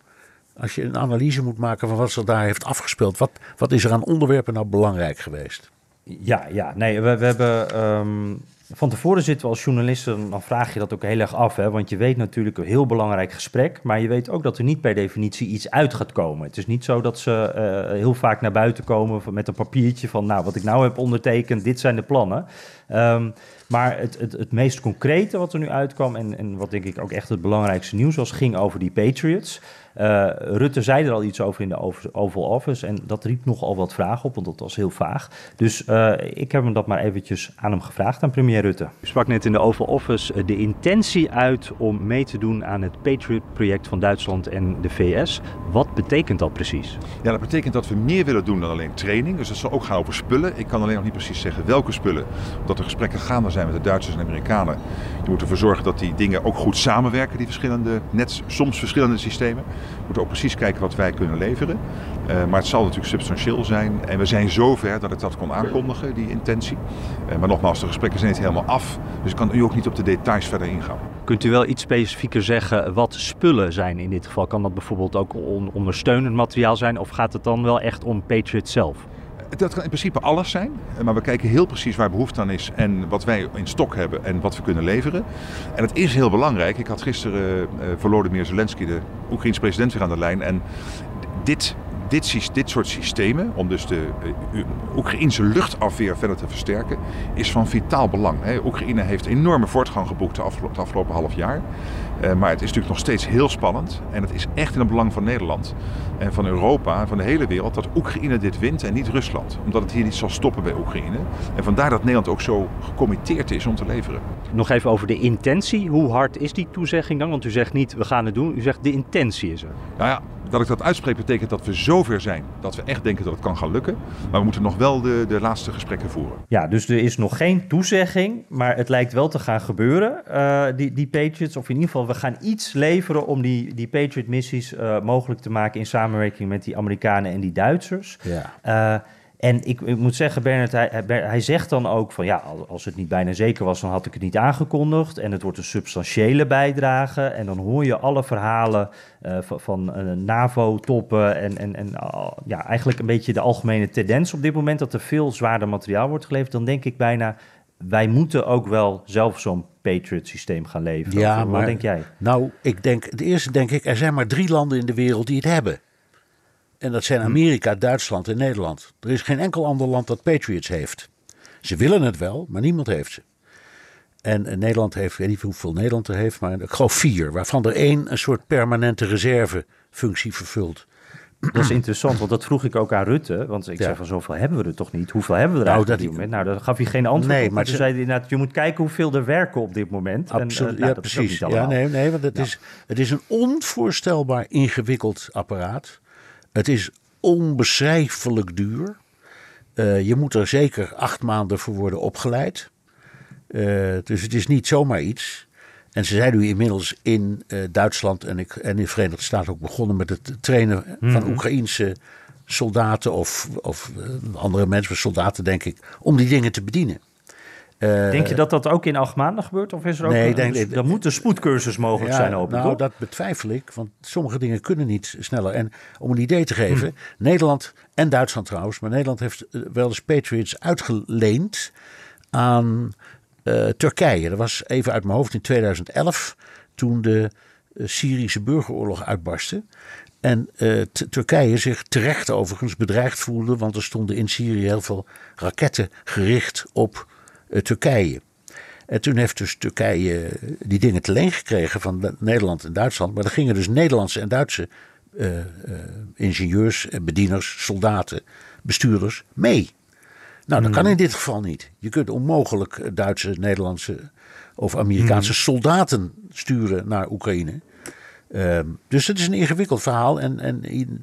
als je een analyse moet maken van wat zich daar heeft afgespeeld, wat, wat is er aan onderwerpen nou belangrijk geweest? Ja, ja nee, we, we hebben. Um, van tevoren zitten we als journalisten, dan vraag je dat ook heel erg af. Hè? Want je weet natuurlijk een heel belangrijk gesprek. Maar je weet ook dat er niet per definitie iets uit gaat komen. Het is niet zo dat ze uh, heel vaak naar buiten komen met een papiertje van. Nou, wat ik nou heb ondertekend, dit zijn de plannen. Um, maar het, het, het meest concrete wat er nu uitkwam, en, en wat denk ik ook echt het belangrijkste nieuws was, ging over die Patriots. Uh, Rutte zei er al iets over in de Oval Office en dat riep nogal wat vragen op, want dat was heel vaag. Dus uh, ik heb hem dat maar eventjes aan hem gevraagd, aan premier Rutte. U sprak net in de Oval Office de intentie uit om mee te doen aan het Patriot-project van Duitsland en de VS. Wat betekent dat precies? Ja, dat betekent dat we meer willen doen dan alleen training. Dus dat zal ook gaan over spullen. Ik kan alleen nog niet precies zeggen welke spullen, omdat er gesprekken gaande zijn met de Duitsers en Amerikanen. Je moet ervoor zorgen dat die dingen ook goed samenwerken, die verschillende, net soms verschillende systemen. We moeten ook precies kijken wat wij kunnen leveren. Uh, maar het zal natuurlijk substantieel zijn. En we zijn zover dat ik dat kon aankondigen, die intentie. Uh, maar nogmaals, de gesprekken zijn niet helemaal af. Dus ik kan u ook niet op de details verder ingaan. Kunt u wel iets specifieker zeggen wat spullen zijn in dit geval? Kan dat bijvoorbeeld ook on ondersteunend materiaal zijn? Of gaat het dan wel echt om Patriot zelf? Dat kan in principe alles zijn, maar we kijken heel precies waar behoefte aan is en wat wij in stok hebben en wat we kunnen leveren. En het is heel belangrijk. Ik had gisteren uh, Volodymyr Zelensky, de Oekraïense president, weer aan de lijn. En dit, dit, dit soort systemen, om dus de uh, Oekraïnse luchtafweer verder te versterken, is van vitaal belang. Hè. Oekraïne heeft enorme voortgang geboekt de afgelopen, half jaar. Uh, maar het is natuurlijk nog steeds heel spannend. En het is echt in het belang van Nederland en van Europa en van de hele wereld dat Oekraïne dit wint en niet Rusland. Omdat het hier niet zal stoppen bij Oekraïne. En vandaar dat Nederland ook zo gecommitteerd is om te leveren. Nog even over de intentie. Hoe hard is die toezegging dan? Want u zegt niet we gaan het doen, u zegt de intentie is er. Nou ja, dat ik dat uitspreek betekent dat we zover zijn dat we echt denken dat het kan gaan lukken. Maar we moeten nog wel de, de laatste gesprekken voeren. Ja, dus er is nog geen toezegging, maar het lijkt wel te gaan gebeuren, uh, die, die Patriots. Of in ieder geval, we gaan iets leveren om die, die Patriot-missies uh, mogelijk te maken in samenwerking met die Amerikanen en die Duitsers. Ja. Uh, En ik, ik, moet zeggen, Bernard, hij, hij, zegt dan ook van ja, als het niet bijna zeker was, dan had ik het niet aangekondigd. En het wordt een substantiële bijdrage. En dan hoor je alle verhalen uh, van, van uh, NAVO-toppen en, en, en uh, ja, eigenlijk een beetje de algemene tendens op dit moment dat er veel zwaarder materiaal wordt geleverd. Dan denk ik bijna, wij moeten ook wel zelf zo'n Patriot-systeem gaan leveren. Ja, maar, wat denk jij? Nou, ik denk, het eerste denk ik, er zijn maar drie landen in de wereld die het hebben. En dat zijn Amerika, Duitsland en Nederland. Er is geen enkel ander land dat Patriots heeft. Ze willen het wel, maar niemand heeft ze. En, Nederland heeft, ik weet niet hoeveel Nederland er heeft, maar ik geloof vier. Waarvan er één een soort permanente reservefunctie vervult. Dat is interessant, want dat vroeg ik ook aan Rutte. Want ik zei van zoveel hebben we er toch niet? Hoeveel hebben we er nou, eigenlijk op dit moment? Nou, daar gaf hij geen antwoord nee, op. Maar toen zei hij inderdaad, je moet kijken hoeveel er werken op dit moment. Absoluut, en, uh, nou, ja, precies. Ja, nee, nee, want het, is, het is een onvoorstelbaar ingewikkeld apparaat. Het is onbeschrijfelijk duur. Uh, je moet er zeker acht maanden voor worden opgeleid. Uh, dus het is niet zomaar iets. En ze zijn nu inmiddels in uh, Duitsland en, ik, en in de Verenigde Staten ook begonnen met het trainen van mhm. Oekraïense soldaten of, of andere mensen, soldaten denk ik, om die dingen te bedienen. Uh, denk je dat dat ook in acht maanden gebeurt? Of is er ook nee, een, denk, dus, dan moet een spoedcursus mogelijk zijn open, Nou, dat betwijfel ik, want sommige dingen kunnen niet sneller. En om een idee te geven, hm. Nederland en Duitsland trouwens, maar Nederland heeft eh, wel eens Patriots uitgeleend aan uh, Turkije. Dat was even uit mijn hoofd in 2011, toen de Syrische burgeroorlog uitbarstte. En uh, Turkije zich terecht overigens bedreigd voelde, want er stonden in Syrië heel veel raketten gericht op Turkije. En toen heeft dus Turkije die dingen te leen gekregen van Nederland en Duitsland. Maar er gingen dus Nederlandse en Duitse uh, ingenieurs, bedieners, soldaten, bestuurders mee. Nou, dat kan hmm. in dit geval niet. Je kunt onmogelijk Duitse, Nederlandse of Amerikaanse hmm. soldaten sturen naar Oekraïne. Ehm, dus het is een ingewikkeld verhaal en, en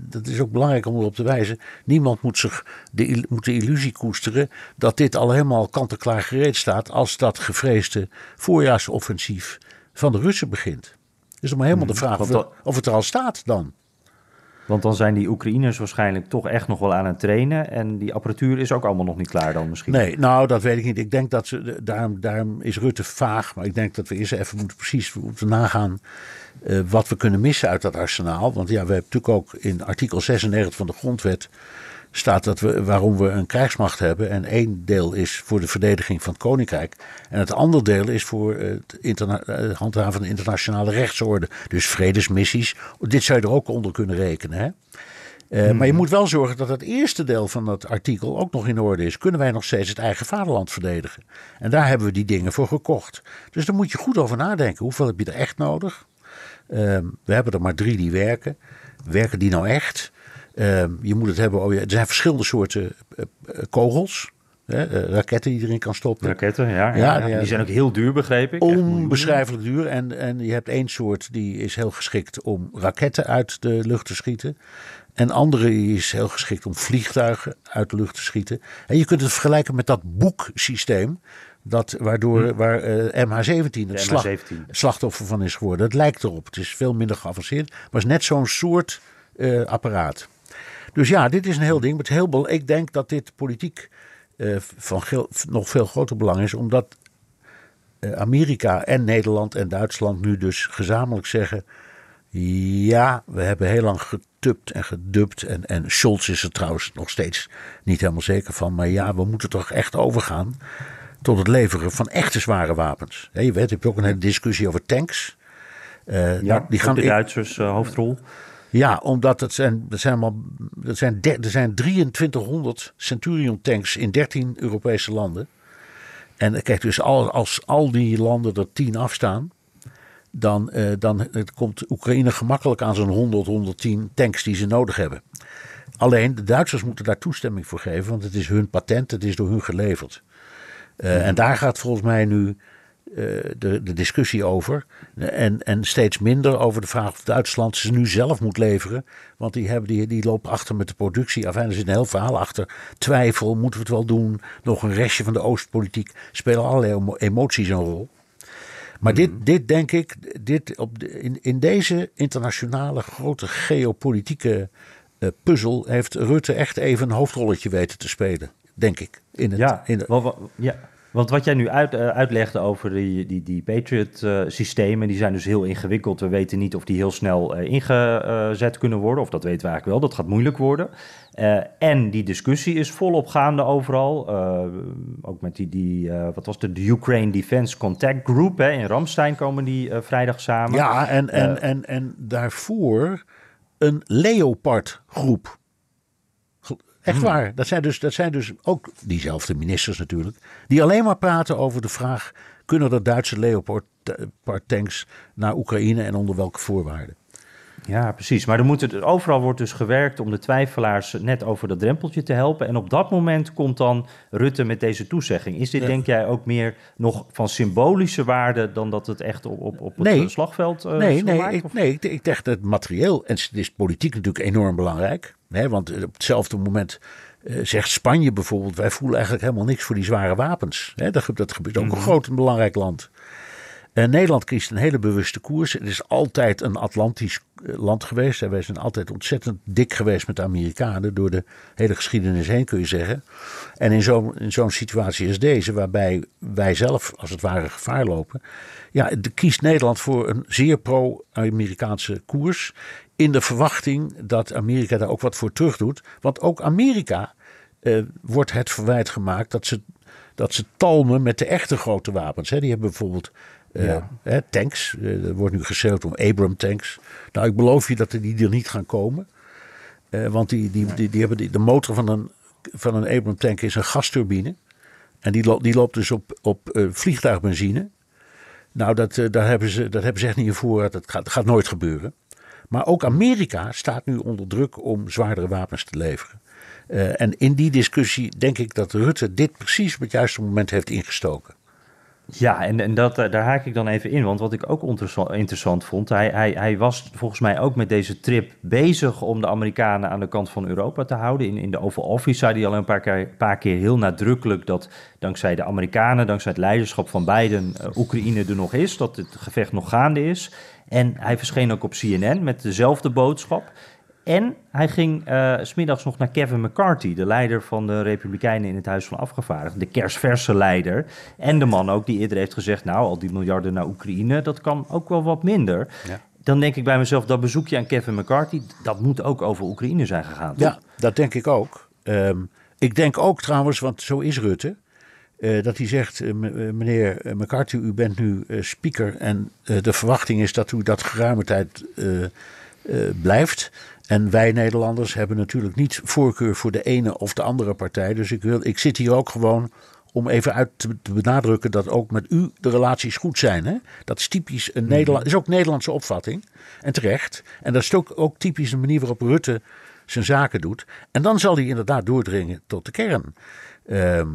dat is ook belangrijk om erop te wijzen. Niemand moet, zich de, moet de illusie koesteren dat dit al helemaal kant-en-klaar gereed staat als dat gevreesde voorjaarsoffensief van de Russen begint. is nog maar helemaal de hmm, vraag of, of het er al staat dan. Want dan zijn die Oekraïners waarschijnlijk toch echt nog wel aan het trainen. En die apparatuur is ook allemaal nog niet klaar dan misschien. Nee, nou dat weet ik niet. Ik denk dat ze, daarom, daarom is Rutte vaag. Maar ik denk dat we eerst even moeten precies moeten nagaan uh, wat we kunnen missen uit dat arsenaal. Want ja, we hebben natuurlijk ook in artikel 96 van de grondwet staat dat we, waarom we een krijgsmacht hebben. En één deel is voor de verdediging van het koninkrijk. En het andere deel is voor het, het handhaven van de internationale rechtsorde. Dus vredesmissies. Dit zou je er ook onder kunnen rekenen. Hè? Uh, Maar je moet wel zorgen dat het eerste deel van dat artikel ook nog in orde is. Kunnen wij nog steeds het eigen vaderland verdedigen? En daar hebben we die dingen voor gekocht. Dus daar moet je goed over nadenken. Hoeveel heb je er echt nodig? Uh, we hebben er maar drie die werken. Werken die nou echt? Ehm, je moet het hebben, oh, er zijn verschillende soorten eh, eh, kogels. Hè, eh, raketten die erin kan stoppen. Raketten, ja, ja, ja, Die zijn ook heel duur, begreep ik. Onbeschrijfelijk duur. En, en je hebt één soort die is heel geschikt om raketten uit de lucht te schieten. En andere is heel geschikt om vliegtuigen uit de lucht te schieten. En je kunt het vergelijken met dat boeksysteem. Dat, waardoor, hm. waar MH17 het slachtoffer van is geworden. Het lijkt erop. Het is veel minder geavanceerd. Maar het is net zo'n soort apparaat. Dus ja, dit is een heel ding. Maar heel ik denk dat dit politiek uh, van nog veel groter belang is, omdat uh, Amerika en Nederland en Duitsland nu dus gezamenlijk zeggen: ja, we hebben heel lang getupt en gedubt. En, en Scholz is er trouwens nog steeds niet helemaal zeker van. Maar ja, we moeten toch echt overgaan tot het leveren van echte zware wapens. je weet, heb je ook een hele discussie over tanks. Uh, ja, nou, die gaan de Duitsers hoofdrol. Ja, omdat het zijn, er zijn, er zijn, er zijn 2300 Centurion tanks in 13 Europese landen. En kijk, dus al, als al die landen er 10 afstaan, dan, uh, dan komt Oekraïne gemakkelijk aan zo'n 100, 110 tanks die ze nodig hebben. Alleen de Duitsers moeten daar toestemming voor geven, want het is hun patent, het is door hun geleverd. Uh, En daar gaat volgens mij nu eh, de, de discussie over. En, en steeds minder over de vraag of Duitsland ze nu zelf moet leveren. Want die, hebben, die, die lopen achter met de productie. Enfin, er zit een heel verhaal achter. Twijfel, moeten we het wel doen? Nog een restje van de Oostpolitiek. Spelen allerlei emoties een rol. Maar dit, mhm. dit denk ik, dit op in, in deze internationale grote geopolitieke puzzel heeft Rutte echt even een hoofdrolletje weten te spelen, denk ik. In het, ja, in ja, want wat jij nu uit, uh, uitlegde over die, die, die Patriot-systemen, die zijn dus heel ingewikkeld. We weten niet of die heel snel uh, ingezet kunnen worden, of dat weten we eigenlijk wel, dat gaat moeilijk worden. Uh, en die discussie is volop gaande overal. ook met die, die wat was het, de Ukraine Defense Contact Group hè, in Ramstein komen die vrijdag samen. Ja, en, en, en, en daarvoor een Leopard groep. Echt hmm. waar. Dat zijn, dus, dat zijn dus ook diezelfde ministers natuurlijk. Die alleen maar praten over de vraag: kunnen er Duitse Leopard tanks naar Oekraïne en onder welke voorwaarden? Ja, precies. Maar er moet het, overal wordt dus gewerkt om de twijfelaars net over dat drempeltje te helpen. En op dat moment komt dan Rutte met deze toezegging. Is dit, denk jij, ook meer nog van symbolische waarde dan dat het echt op, op, op het nee. slagveld uh, nee, nee, ik, nee, ik, ik dacht dat materieel, en het is politiek natuurlijk enorm belangrijk. Hè, want op hetzelfde moment uh, zegt Spanje bijvoorbeeld: wij voelen eigenlijk helemaal niks voor die zware wapens. Dat, dat gebeurt ook een mhm. groot en belangrijk land. En Nederland kiest een hele bewuste koers. Het is altijd een Atlantisch eh, land geweest. wij zijn altijd ontzettend dik geweest met de Amerikanen. Door de hele geschiedenis heen kun je zeggen. En in zo'n zo'n situatie als deze, waarbij wij zelf als het ware gevaar lopen. Ja, kiest Nederland voor een zeer pro-Amerikaanse koers. In de verwachting dat Amerika daar ook wat voor terug doet. Want ook Amerika eh, wordt het verwijt gemaakt dat ze, dat ze talmen met de echte grote wapens. Hè. Die hebben bijvoorbeeld uh, tanks. Uh, er wordt nu geschreeuwd om Abram tanks. Nou, ik beloof je dat die er niet gaan komen. Uh, want die, die, die, die, hebben die, de motor van een, van een Abram tank is een gasturbine. En die, lo die loopt dus op, op vliegtuigbenzine. Nou, dat, daar hebben ze, dat hebben ze echt niet in voorraad. Dat gaat, dat gaat nooit gebeuren. Maar ook Amerika staat nu onder druk om zwaardere wapens te leveren. en in die discussie denk ik dat Rutte dit precies op het juiste moment heeft ingestoken. Ja, en, en dat, eh, daar haak ik dan even in. Want wat ik ook interessant vond, hij, hij, hij was volgens mij ook met deze trip bezig om de Amerikanen aan de kant van Europa te houden. In, in de Oval Office zei hij al een paar keer, paar keer heel nadrukkelijk dat dankzij de Amerikanen, dankzij het leiderschap van Biden, uh, Oekraïne er nog is, dat het gevecht nog gaande is. En hij verscheen ook op CNN met dezelfde boodschap. En hij ging uh, smiddags nog naar Kevin McCarthy, de leider van de Republikeinen in het Huis van Afgevaardigden. De kersverse leider. En de man ook die eerder heeft gezegd: Nou, al die miljarden naar Oekraïne, dat kan ook wel wat minder. Ja. Dan denk ik bij mezelf: dat bezoekje aan Kevin McCarthy, dat moet ook over Oekraïne zijn gegaan. Ja, dat denk ik ook. Um, ik denk ook trouwens, want zo is Rutte. Uh, dat hij zegt, uh, meneer McCarthy, u bent nu uh, speaker en de verwachting is dat u dat geruime tijd blijft. En wij Nederlanders hebben natuurlijk niet voorkeur voor de ene of de andere partij. Dus ik, wil, ik zit hier ook gewoon om even uit te, benadrukken dat ook met u de relaties goed zijn. Hè? Dat is typisch een mhm. Nederland, is ook Nederlandse opvatting. En terecht. En dat is ook, ook typisch de manier waarop Rutte zijn zaken doet. En dan zal hij inderdaad doordringen tot de kern. Ehm,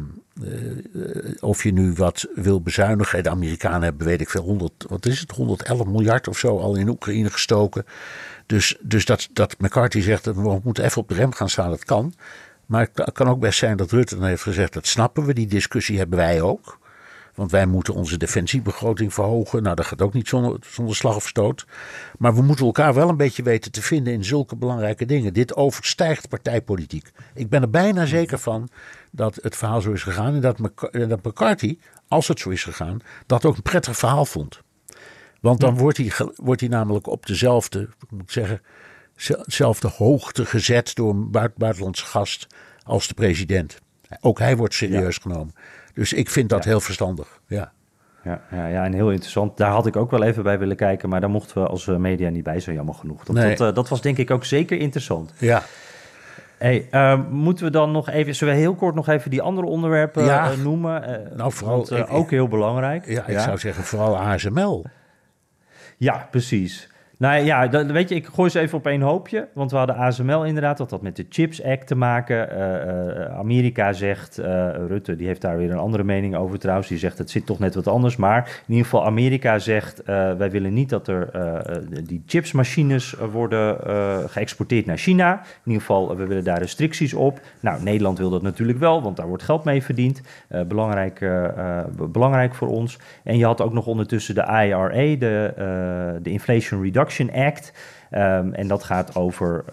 eh, of je nu wat wil bezuinigen. De Amerikanen hebben, weet ik veel, 100, wat is het, 111 miljard of zo al in Oekraïne gestoken. Dus, dus dat, dat McCarthy zegt dat we moeten even op de rem gaan staan, dat kan. Maar het kan ook best zijn dat Rutte dan heeft gezegd: dat snappen we, die discussie hebben wij ook. Want wij moeten onze defensiebegroting verhogen. Nou, dat gaat ook niet zonder, zonder slag of stoot. Maar we moeten elkaar wel een beetje weten te vinden in zulke belangrijke dingen. Dit overstijgt partijpolitiek. Ik ben er bijna zeker van dat het verhaal zo is gegaan. En dat, dat McCarthy, als het zo is gegaan, dat ook een prettig verhaal vond. Want dan wordt hij, wordt hij namelijk op dezelfde, moet ik zeggen, dezelfde hoogte gezet door een buitenlandse gast als de president. Ook hij wordt serieus genomen. Dus ik vind dat heel verstandig. Ja. Ja, ja, ja, en heel interessant. Daar had ik ook wel even bij willen kijken, maar daar mochten we als eh, media niet bij zijn, jammer genoeg. Dat, nee. dat, uh, dat, was denk ik ook zeker interessant. Ja. Hey, uh, moeten we dan nog even, zullen we heel kort nog even die andere onderwerpen ja. noemen? nou, vooral want, ook heel belangrijk. Ja, ik zou zeggen vooral ASML. Ja, precies. Nou ja, dat, weet je, ik gooi ze even op één hoopje. Want we hadden ASML inderdaad, dat had met de Chips Act te maken. Uh, uh, Amerika zegt, uh, Rutte die heeft daar weer een andere mening over trouwens. Die zegt, het zit toch net wat anders. Maar in ieder geval, Amerika zegt, wij willen niet dat er die chipsmachines worden geëxporteerd naar China. In ieder geval, we willen daar restricties op. Nou, Nederland wil dat natuurlijk wel, want daar wordt geld mee verdiend. belangrijk, belangrijk voor ons. En je had ook nog ondertussen de IRA, de, de Inflation Reduction Act. Ehm, en dat gaat over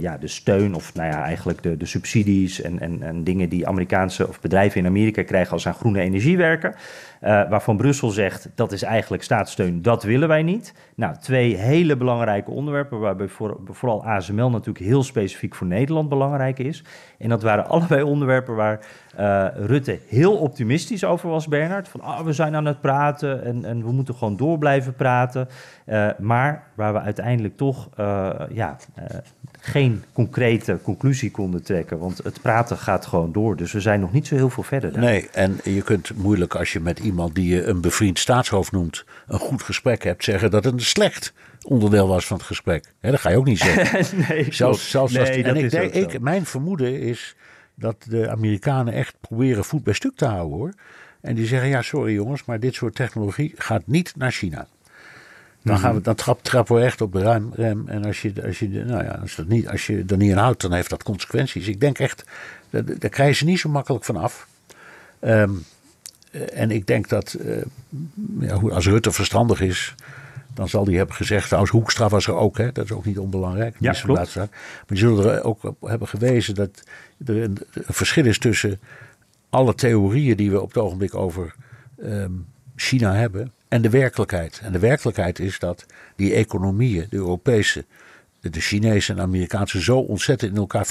ja, de steun of nou ja, eigenlijk de, de subsidies en, en, en dingen die Amerikaanse of bedrijven in Amerika krijgen als aan groene energie werken. Uh, waarvan Brussel zegt dat is eigenlijk staatssteun, dat willen wij niet. Nou, twee hele belangrijke onderwerpen, waarbij voor, vooral ASML natuurlijk heel specifiek voor Nederland belangrijk is. En dat waren allebei onderwerpen waar uh, Rutte heel optimistisch over was, Bernard. Van ah, we zijn aan het praten en, en we moeten gewoon door blijven praten. Uh, maar waar we uiteindelijk toch ja, geen concrete conclusie konden trekken. Want het praten gaat gewoon door. Dus we zijn nog niet zo heel veel verder. Daar. Nee, en je kunt moeilijk als je met iemand die je een bevriend staatshoofd noemt. een goed gesprek hebt, zeggen dat het een slecht onderdeel was van het gesprek. dat ga je ook niet zeggen. nee, zelfs, zelfs nee, dat, en ik denk, ik, mijn vermoeden is dat de Amerikanen echt proberen voet bij stuk te houden hoor. En die zeggen: ja, sorry jongens, maar dit soort technologie gaat niet naar China. Dan, gaan we, dan trap, trappen we echt op de rem. rem. En als je, als, je, nou ja, als, dat niet, als je er niet aan houdt, dan heeft dat consequenties. Ik denk echt, daar, daar krijg je ze niet zo makkelijk van af. Ehm, eh, en ik denk dat uh, ja, als Rutte verstandig is, dan zal hij hebben gezegd, trouwens Hoekstra was er ook, hè, dat is ook niet onbelangrijk. Ja, klopt. Maar die zullen er ook op hebben gewezen dat er een, verschil is tussen alle theorieën die we op het ogenblik over um, China hebben en de werkelijkheid. En de werkelijkheid is dat die economieën, de Europese, de Chinese en de Amerikaanse, zo ontzettend in elkaar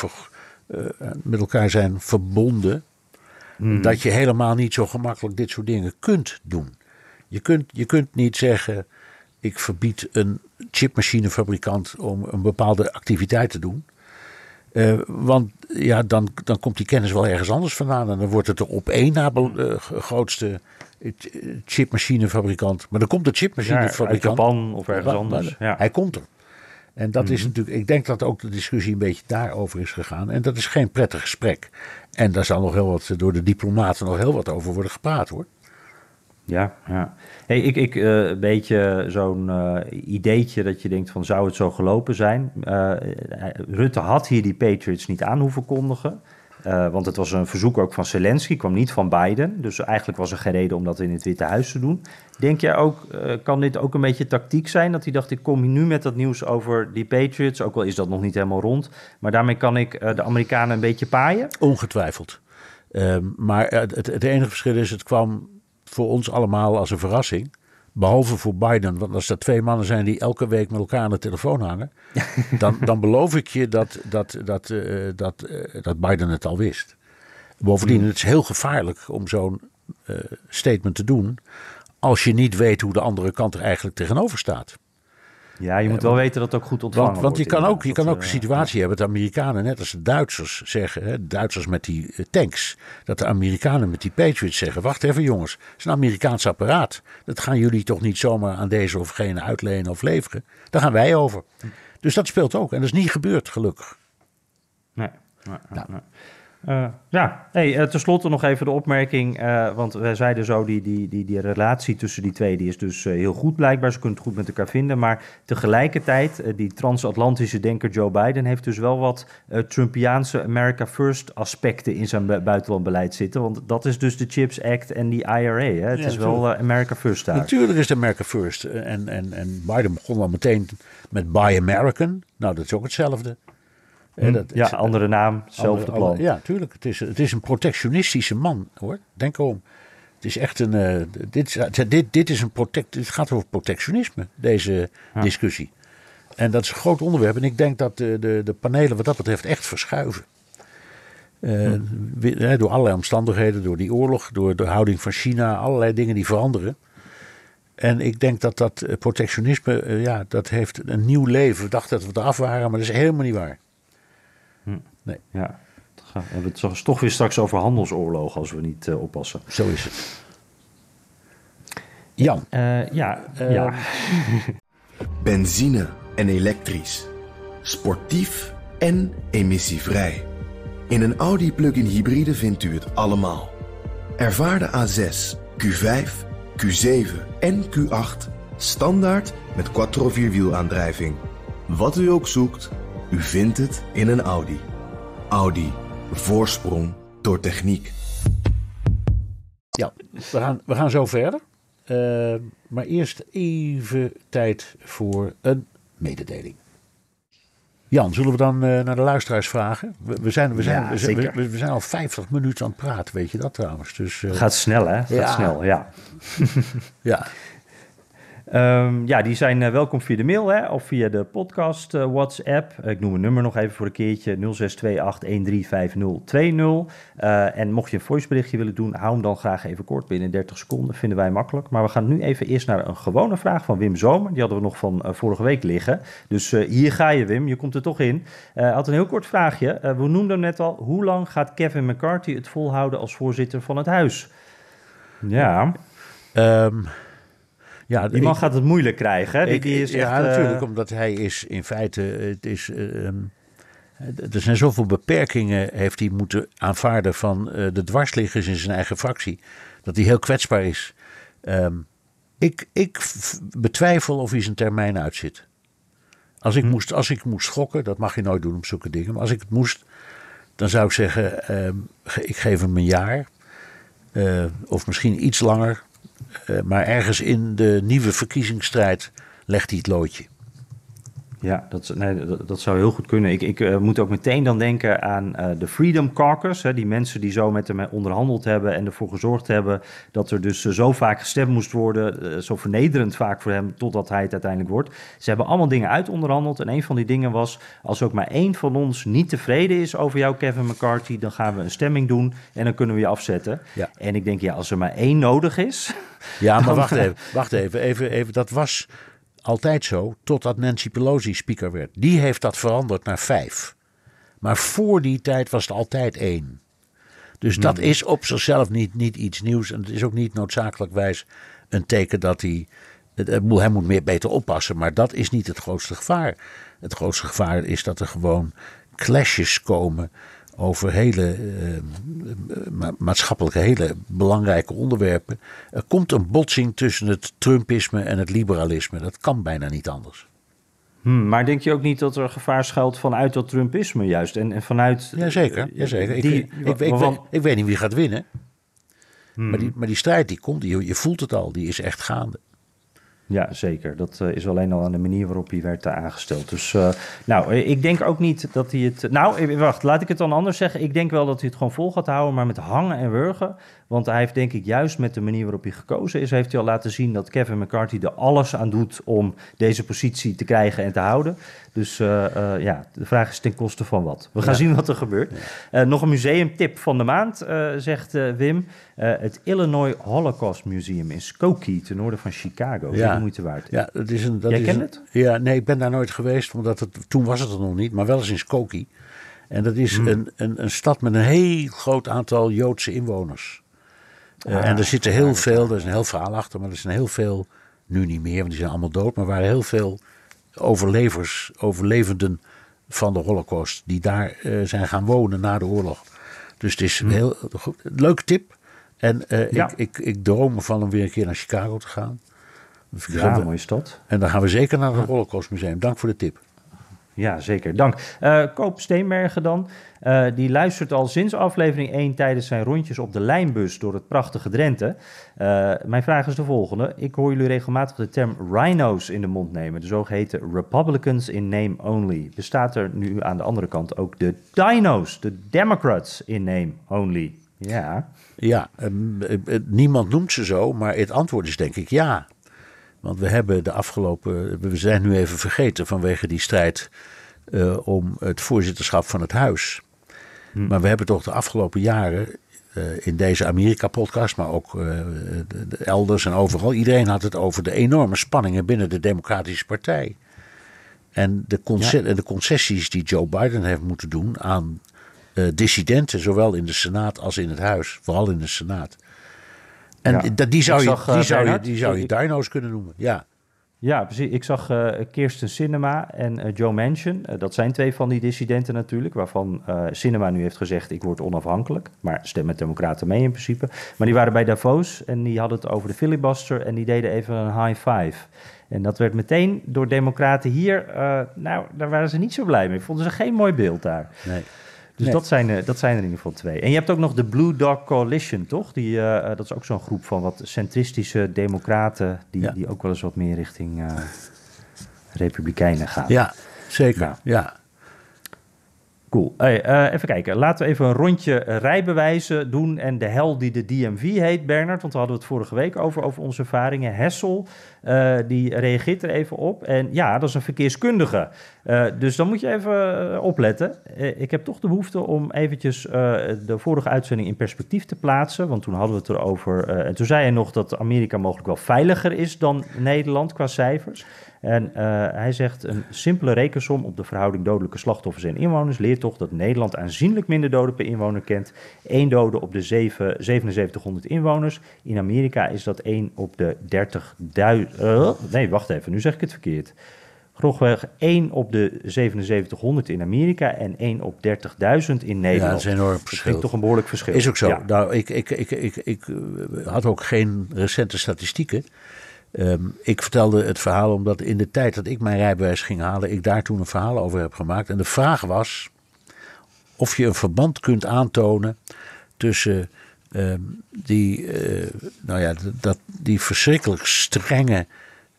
uh, met elkaar zijn verbonden. Hmm. Dat je helemaal niet zo gemakkelijk dit soort dingen kunt doen. Je kunt, je kunt niet zeggen: ik verbied een chipmachinefabrikant om een bepaalde activiteit te doen. Uh, want ja, dan, dan komt die kennis wel ergens anders vandaan. En dan wordt het de op één na uh, grootste chipmachinefabrikant. Maar dan komt de chipmachinefabrikant. Ja, Japan of ergens anders. Ja. Hij komt er. En dat is mhm. natuurlijk, ik denk dat ook de discussie een beetje daarover is gegaan. En dat is geen prettig gesprek. En daar zal nog heel wat, door de diplomaten nog heel wat over worden gepraat hoor. Ja, ja. Hey, ik, ik uh, een beetje zo'n uh, ideetje dat je denkt van zou het zo gelopen zijn. Uh, Rutte had hier die Patriots niet aan hoeven kondigen. Want het was een verzoek ook van Zelensky, kwam niet van Biden. Dus eigenlijk was er geen reden om dat in het Witte Huis te doen. Denk jij ook, kan dit ook een beetje tactiek zijn? Dat hij dacht, ik kom nu met dat nieuws over die Patriots. Ook al is dat nog niet helemaal rond. Maar daarmee kan ik de Amerikanen een beetje paaien? Ongetwijfeld. Ehm, maar het, het enige verschil is, het kwam voor ons allemaal als een verrassing. Behalve voor Biden. Want als er twee mannen zijn die elke week met elkaar aan de telefoon hangen. dan, dan beloof ik je dat, dat, dat, uh, dat, uh, dat Biden het al wist. Bovendien, mm. het is heel gevaarlijk om zo'n uh, statement te doen. als je niet weet hoe de andere kant er eigenlijk tegenover staat. Ja, je moet wel weten dat het ook goed ontvangen want, want je kan ook, je kan ook een situatie hebben dat de Amerikanen, net als de Duitsers zeggen, hè, Duitsers met die eh, tanks, dat de Amerikanen met die Patriots zeggen: wacht even jongens, het is een Amerikaans apparaat. Dat gaan jullie toch niet zomaar aan deze of gene uitlenen of leveren. Daar gaan wij over. Dus dat speelt ook. En dat is niet gebeurd, gelukkig. Nee. nee, nee, nee. Uh, ja, hey, uh, tenslotte nog even de opmerking. Uh, want wij zeiden zo, die, die, die, die relatie tussen die twee die is dus heel goed blijkbaar. Ze kunnen het goed met elkaar vinden. Maar tegelijkertijd, die transatlantische denker Joe Biden heeft dus wel wat Trumpiaanse America First aspecten in zijn buitenlandbeleid zitten. Want dat is dus de CHIPS Act en die IRA. Hè? Het ja, is wel America First daar. Natuurlijk is het America First. En, en, en Biden begon al meteen met Buy American. Nou, dat is ook hetzelfde. Hm. Dat, ja, andere naam, hetzelfde plan. ja, tuurlijk. Het is, het is een protectionistische man, hoor. Denk erom. Het is echt een. Uh, dit, dit, dit is een protect. Het gaat over protectionisme, deze discussie. En dat is een groot onderwerp. En ik denk dat de, de, de panelen wat dat betreft echt verschuiven. Uh, hm. Door allerlei omstandigheden, door die oorlog, door de houding van China, allerlei dingen die veranderen. En ik denk dat dat eh, protectionisme, ja, dat heeft een nieuw leven. We dachten dat we eraf waren, maar dat is helemaal niet waar. Hm. Nee. Ja. We hebben het toch weer straks over handelsoorlogen als we niet uh, oppassen. Zo is het. Jan. Uh, ja. Uh, ja. Benzine en elektrisch. Sportief en emissievrij. In een Audi plug-in hybride vindt u het allemaal. Ervaar de A6, Q5, Q7 en Q8 standaard met quattro vierwielaandrijving. Wat u ook zoekt, u vindt het in een Audi. Audi. Voorsprong door techniek. Ja, we gaan, we gaan zo verder. Uh, maar eerst even tijd voor een mededeling. Jan, zullen we dan uh, naar de luisteraars vragen? We, we zijn, we, zijn, Ja, we, zijn- zeker. we, we zijn al 50 minuten aan het praten, weet je dat trouwens? Dus, eh, Gaat snel, hè? Gaat Ja. snel, ja. ja. Ehm, ja, die zijn eh, welkom via de mail hè, of via de podcast eh, WhatsApp. Ik noem een nummer nog even voor een keertje: 0628135020. Eh, en mocht je een voiceberichtje willen doen, hou hem dan graag even kort binnen 30 seconden. Vinden wij makkelijk. Maar we gaan nu even eerst naar een gewone vraag van Wim Zomer. Die hadden we nog van vorige week liggen. Dus hier ga je, Wim. Je komt er toch in. Had een heel kort vraagje. We noemden hem net al. Hoe lang gaat Kevin McCarthy het volhouden als voorzitter van het huis? Ja, Ehm, ja, die man ik- gaat het moeilijk krijgen. hè? Die, Ik- die is ja, echt, eh, natuurlijk, omdat hij is in feite. Het is, eh, ehm, er zijn zoveel beperkingen heeft hij moeten aanvaarden van eh, de dwarsliggers in zijn eigen fractie. Dat hij heel kwetsbaar is. Ehm, ik, ik betwijfel of hij zijn termijn uitzit. Als ik, Hm. moest, als ik moest schokken, dat mag je nooit doen op zulke dingen. Maar als ik het moest, dan zou ik zeggen: ehm, ik geef hem een jaar. eh, of misschien iets langer. Eh, maar ergens in de nieuwe verkiezingsstrijd legt hij het loodje. Ja, dat, nee, dat, dat zou heel goed kunnen. Ik, ik eh, moet ook meteen dan denken aan eh, de Freedom Caucus. Hè, die mensen die zo met hem onderhandeld hebben en ervoor gezorgd hebben dat er dus eh, zo vaak gestemd moest worden. eh, zo vernederend vaak voor hem, totdat hij het uiteindelijk wordt. Ze hebben allemaal dingen uitonderhandeld. En een van die dingen was, als ook maar één van ons niet tevreden is over jou, Kevin McCarthy, dan gaan we een stemming doen en dan kunnen we je afzetten. Ja. En ik denk, ja, als er maar één nodig is. Ja, maar Dan- wacht even. Wacht even, even, even. Dat was altijd zo totdat Nancy Pelosi speaker werd. Die heeft dat veranderd naar vijf. Maar voor die tijd was het altijd één. Dus dat is op zichzelf niet, niet iets nieuws. En het is ook niet noodzakelijkwijs een teken dat hij. Hij moet meer beter oppassen, maar dat is niet het grootste gevaar. Het grootste gevaar is dat er gewoon clashes komen over hele eh, ma- maatschappelijke, hele belangrijke onderwerpen. Er komt een botsing tussen het Trumpisme en het liberalisme. Dat kan bijna niet anders. Hmm, maar denk je ook niet dat er gevaar schuilt vanuit dat Trumpisme juist? En, en vanuit. Jazeker, eh, jazeker. Ik, die- ik, ik, ik, waarvan- weet, ik weet niet wie gaat winnen. Maar, die, maar die strijd die komt, die, je voelt het al, die is echt gaande. Ja, zeker. Dat eh, is alleen al aan de manier waarop hij werd eh, aangesteld. Dus, eh, nou, ik denk ook niet dat hij het... Nou, wacht, laat ik het dan anders zeggen. Ik denk wel dat hij het gewoon vol gaat houden, maar met hangen en wurgen. Want hij heeft denk ik juist met de manier waarop hij gekozen is... heeft hij al laten zien dat Kevin McCarthy er alles aan doet... om deze positie te krijgen en te houden. Dus eh, eh, ja, de vraag is ten koste van wat. We gaan Ja. zien wat er gebeurt. Eh, nog een museumtip van de maand, zegt Wim. Het Illinois Holocaust Museum in Skokie, ten noorden van Chicago. Zeer de moeite waard. Ja, dat is een, dat Jij is kent een- het? Ja, nee, ik ben daar nooit geweest, omdat het, toen was het er nog niet, maar wel eens in Skokie. En dat is Hmm. een, een, een stad met een heel groot aantal Joodse inwoners. En er zitten heel veel, er is een heel verhaal achter, maar er zijn heel veel, nu niet meer, want die zijn allemaal dood, maar er waren heel veel overlevers, overlevenden van de Holocaust, die daar eh, zijn gaan wonen na de oorlog. Dus het is een heel goed, leuke tip. En eh. Ja. ik, ik, ik droom ervan om weer een keer naar Chicago te gaan. Ja, ga- mooie stad. en dan gaan we zeker naar het Holocaust Museum. Dank voor de tip. Ja, zeker. Dank. Eh, Koop Steenbergen dan. Eh, die luistert al sinds aflevering 1 tijdens zijn rondjes op de lijnbus door het prachtige Drenthe. Eh, mijn vraag is de volgende. Ik hoor jullie regelmatig de term rhinos in de mond nemen. De zogeheten Republicans in name only. Bestaat er nu aan de andere kant ook de dino's, de Democrats in name only? Ja. Ja, ehm, eh, eh, niemand noemt ze zo, maar het antwoord is denk ik ja. Want we hebben de afgelopen. We zijn nu even vergeten vanwege die strijd eh, om het voorzitterschap van het huis. Maar we hebben toch de afgelopen jaren eh, in deze Amerika-podcast, maar ook eh, de- de elders en overal. Iedereen had het over de enorme spanningen binnen de Democratische Partij. En de, de concessies die Joe Biden heeft moeten doen aan dissidenten, zowel in de Senaat als in het Huis, vooral in de Senaat. En Ja. dat- die zou je, eh, die zou je, die zou je ik- dino's kunnen noemen. Ja, Ja, precies. Ik zag eh, Kirsten Sinema en eh, Joe Manchin. Eh, dat zijn twee van die dissidenten natuurlijk, waarvan eh Sinema nu heeft gezegd ik word onafhankelijk. Maar stem met democraten mee in principe. Maar die waren bij Davos en die hadden het over de filibuster en die deden even een high five. En dat werd meteen door democraten hier, eh, nou, daar waren ze niet zo blij mee. Vonden ze geen mooi beeld daar. nee. Dus Nee. dat, zijn, eh, dat zijn er in ieder geval twee. En je hebt ook nog de Blue Dog Coalition, toch? Die, eh, eh, dat is ook zo'n groep van wat centristische democraten... die, Ja. die ook wel eens wat meer richting republikeinen gaan. Ja, zeker. Ja. Ja. Eh, even kijken. Laten we even een rondje rijbewijzen doen. En de hel die de DMV heet, Bernard. Want we hadden het vorige week over, over onze ervaringen. Hessel, uh, die reageert er even op. En ja, dat is een verkeerskundige. Uh, dus dan moet je even opletten. ik heb toch de behoefte om eventjes de vorige uitzending in perspectief te plaatsen. Want toen hadden we het erover. en toen zei hij nog dat Amerika mogelijk wel veiliger is dan Nederland qua cijfers. En uh, hij zegt een simpele rekensom op de verhouding dodelijke slachtoffers en inwoners leert toch dat Nederland aanzienlijk minder doden per inwoner kent. Eén dode op de 7, 7700 inwoners. In Amerika is dat 1 op de 30.000. Uh, nee, wacht even, nu zeg ik het verkeerd. Grofweg 1 op de 7700 in Amerika en 1 op 30.000 in Nederland. Ja, dat is een enorm verschil. Dat is toch een behoorlijk verschil. Is ook zo. Ja. Nou, ik, ik, ik, ik, ik had ook geen recente statistieken. Um, ik vertelde het verhaal omdat in de tijd dat ik mijn rijbewijs ging halen, ik daar toen een verhaal over heb gemaakt. En de vraag was of je een verband kunt aantonen tussen um, die, uh, nou ja, dat, die verschrikkelijk strenge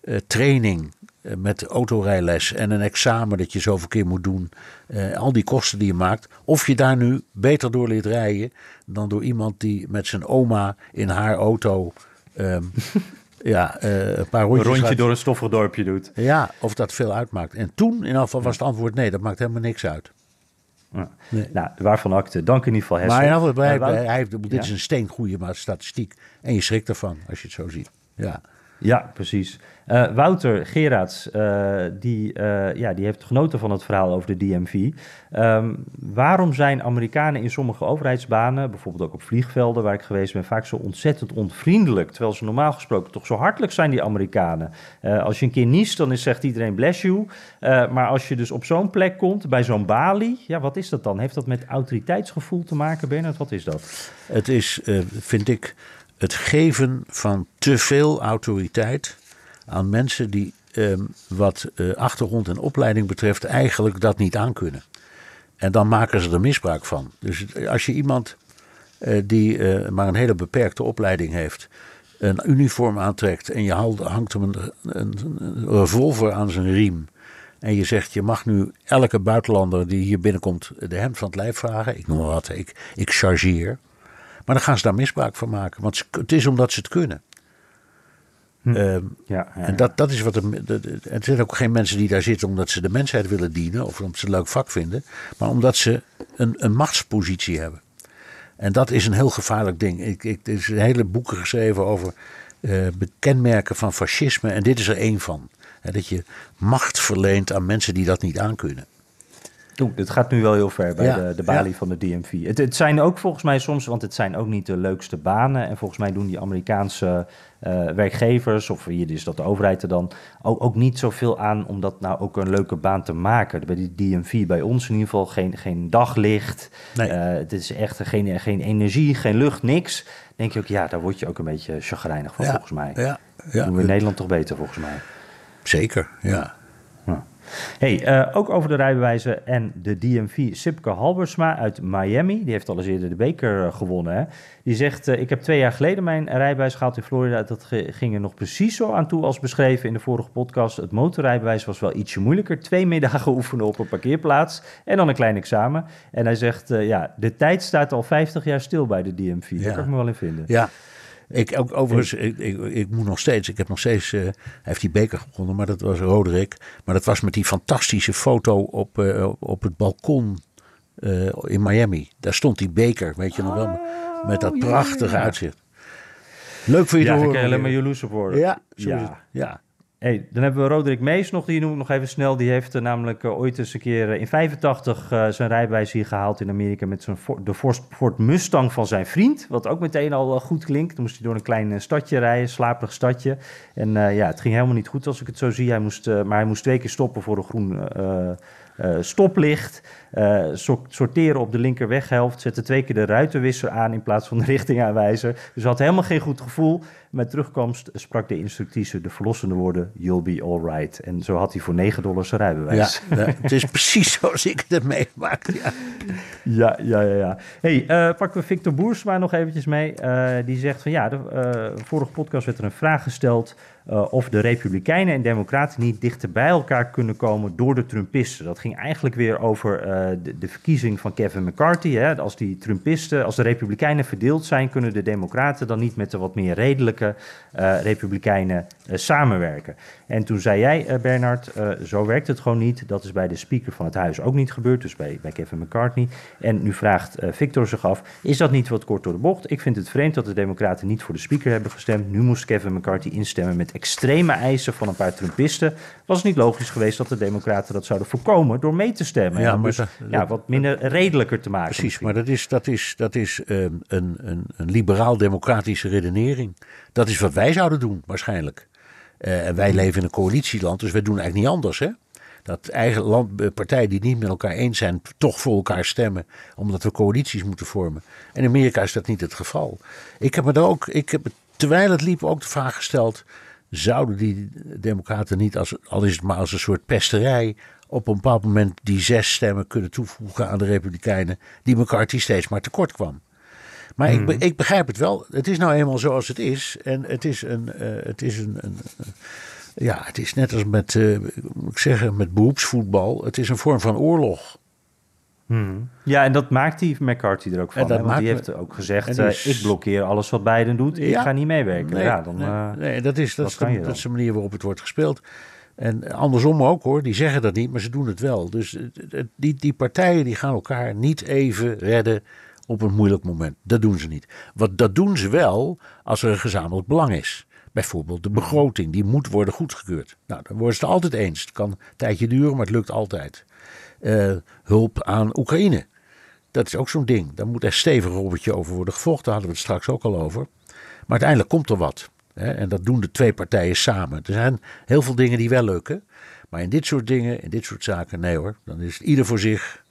uh, training uh, met autorijles en een examen dat je zoveel keer moet doen, al die kosten die je maakt, of je daar nu beter door leert rijden dan door iemand die met zijn oma in haar auto um, ja, uh, een paar rondjes. Een rondje door een stoffig dorpje doet. Ja, of dat veel uitmaakt. En toen in geval was het antwoord nee, dat maakt helemaal niks uit. Ja. Nee. Nou, waarvan acte. Dank in ieder geval, Hessel. Maar in geval, hij, hij, dit is een steengoede statistiek. En je schrikt ervan als je het zo ziet. Ja. Ja, precies. Uh, Wouter Gerards, uh, die, uh, ja, die heeft genoten van het verhaal over de DMV. Ehm, waarom zijn Amerikanen in sommige overheidsbanen, bijvoorbeeld ook op vliegvelden waar ik geweest ben, vaak zo ontzettend onvriendelijk? Terwijl ze normaal gesproken toch zo hartelijk zijn, die Amerikanen. als je een keer niest, dan is, zegt iedereen bless you. maar als je dus op zo'n plek komt, bij zo'n balie, ja, wat is dat dan? Heeft dat met autoriteitsgevoel te maken, Bernard? Wat is dat? Het is, vind ik het geven van te veel autoriteit aan mensen die ehm, wat uh, achtergrond en opleiding betreft eigenlijk dat niet aankunnen. En dan maken ze er misbruik van. Dus als je iemand uh, die uh, maar een hele beperkte opleiding heeft, een uniform aantrekt en je hangt hem een revolver aan zijn riem. En je zegt, je mag nu elke buitenlander die hier binnenkomt de hemd van het lijf vragen. Ik noem maar wat, ik, ik chargeer. Maar dan gaan ze daar misbruik van maken. Want het is omdat ze het kunnen. Hm. Um, ja, ja, En dat, dat is wat. Er, er zijn ook geen mensen die daar zitten omdat ze de mensheid willen dienen. of omdat ze een leuk vak vinden. maar omdat ze een, een machtspositie hebben. En dat is een heel gevaarlijk ding. Ik, ik, er is een hele boeken geschreven over uh, kenmerken van fascisme. En dit is er één van. dat je macht verleent aan mensen die dat niet aankunnen. Oeh, dit gaat nu wel heel ver bij de, de balie van de DMV. Het, het, zijn ook volgens mij soms, want het zijn ook niet de leukste banen. En volgens mij doen die Amerikaanse uh, werkgevers, of hier is dat de overheid er dan, ook, ook niet zoveel aan om dat nou ook een leuke baan te maken. Bij die DMV, bij ons in ieder geval, geen, geen daglicht. Nee. Uh, het is echt geen, geen energie, geen lucht, niks. denk je ook, ja, daar word je ook een beetje chagrijnig van, volgens mij. Ja, ja. Doen we in Nederland toch beter, volgens mij. Zeker, ja. Hey, uh, ook over de rijbewijzen en de DMV. Sipke Halbersma uit Miami, die heeft al eens eerder de beker uh, gewonnen. Hè? Die zegt, uh, ik heb twee jaar geleden mijn rijbewijs gehad in Florida. Dat ging er nog precies zo aan toe als beschreven in de vorige podcast. Het motorrijbewijs was wel ietsje moeilijker. Twee middagen oefenen op een parkeerplaats en dan een klein examen. En hij zegt, ja, de tijd staat al 50 jaar stil bij de DMV. Ja. Daar kan ik me wel in vinden. Ja, ik, ook, overigens, ik, ik, ik, moet nog steeds, ik heb nog steeds, uh, hij heeft die beker gewonnen, maar dat was Roderick. Maar dat was met die fantastische foto op, uh, op het balkon uh, in Miami. Daar stond die beker, weet je nog wel, met dat prachtige uitzicht. Leuk voor je ja, te horen. Ja, ik alleen maar jaloers op worden. Ja, ja. ja. Hey, dan hebben we Roderick Mees nog, die noem ik nog even snel. Die heeft uh, namelijk uh, ooit eens een keer uh, in 85 zijn rijbewijs hier gehaald in Amerika met zijn de Ford Mustang van zijn vriend. Wat ook meteen al goed klinkt. Dan moest hij door een klein stadje rijden, slaperig stadje. En ja, het ging helemaal niet goed als ik het zo zie. Hij moest, maar hij moest twee keer stoppen voor een groen stoplicht, uh, sorteren op de linkerweghelft, zette twee keer de ruitenwisser aan in plaats van de richtingaanwijzer. Dus had helemaal geen goed gevoel. Met terugkomst sprak de instructrice de verlossende woorden: You'll be alright. En zo had hij voor 9 dollar zijn rijbewijs. Ja, het is precies zoals ik het meemaak. Ja, ja, ja. ja, ja. Hey, uh, pakken we Victor Boersma nog eventjes mee. die zegt van ja, de vorige podcast werd er een vraag gesteld uh, of de Republikeinen en Democraten niet dichter bij elkaar kunnen komen door de Trumpisten. Dat ging eigenlijk weer over uh, de, de, verkiezing van Kevin McCarthy. Hè. Als die Trumpisten, als de Republikeinen verdeeld zijn, kunnen de Democraten dan niet met de wat meer redelijke uh, Republikeinen samenwerken. En toen zei jij, Bernard, zo werkt het gewoon niet. Dat is bij de Speaker van het Huis ook niet gebeurd, dus bij, bij Kevin McCarthy. En nu vraagt Victor zich af: is dat niet wat kort door de bocht? Ik vind het vreemd dat de Democraten niet voor de Speaker hebben gestemd. Nu moest Kevin McCarthy instemmen met extreme eisen van een paar Trumpisten. Was het niet logisch geweest dat de Democraten dat zouden voorkomen door mee te stemmen? Ja, maar ja, wat minder redelijker te maken. Precies, maar dat is, dat is, dat is um, een, een, een liberaal-democratische redenering. Dat is wat wij zouden doen, waarschijnlijk. Uh, en wij leven in een coalitieland, dus wij doen eigenlijk niet anders, hè? dat eigen land, eh, partijen die niet met elkaar eens zijn, toch voor elkaar stemmen, omdat we coalities moeten vormen. En in Amerika is dat niet het geval. Ik heb me er ook, ik heb terwijl het liep ook de vraag gesteld: zouden die Democraten niet, als, al is het maar als een soort pesterij, op een bepaald moment die zes stemmen kunnen toevoegen aan de Republikeinen, die McCarthy steeds maar tekort kwam? Maar ik, hmm. ik, begrijp het wel. Het is nou eenmaal zoals het is. En het is een. Uh, het is een, een, ja, het is net als met, uh, moet ik zeggen, met beroepsvoetbal. Het is een vorm van oorlog. Hmm. Ja, en dat maakt die McCarthy er ook van. Hè? Want die heeft ook gezegd, ik blokkeer alles wat Biden doet. Ik ga niet meewerken. Nee, ja, dan, nee, nee, dat, is, dat, is de, dat is de manier waarop het wordt gespeeld. En andersom ook hoor, die zeggen dat niet, maar ze doen het wel. Dus die, die partijen die gaan elkaar niet even redden op een moeilijk moment. Dat doen ze niet. Wat, dat doen ze wel als er een gezamenlijk belang is. Bijvoorbeeld de begroting, die moet worden goedgekeurd. Nou, dan worden ze het altijd eens. Het kan een tijdje duren, maar het lukt altijd. Uh, hulp aan Oekraïne. Dat is ook zo'n ding. Daar moet er stevig robbertje over worden gevochten. Daar hadden we het straks ook al over. Maar uiteindelijk komt er wat. En dat doen de twee partijen samen. Er zijn heel veel dingen die wel lukken. Maar in dit soort dingen, in dit soort zaken, nee hoor. Dan is het ieder voor zich.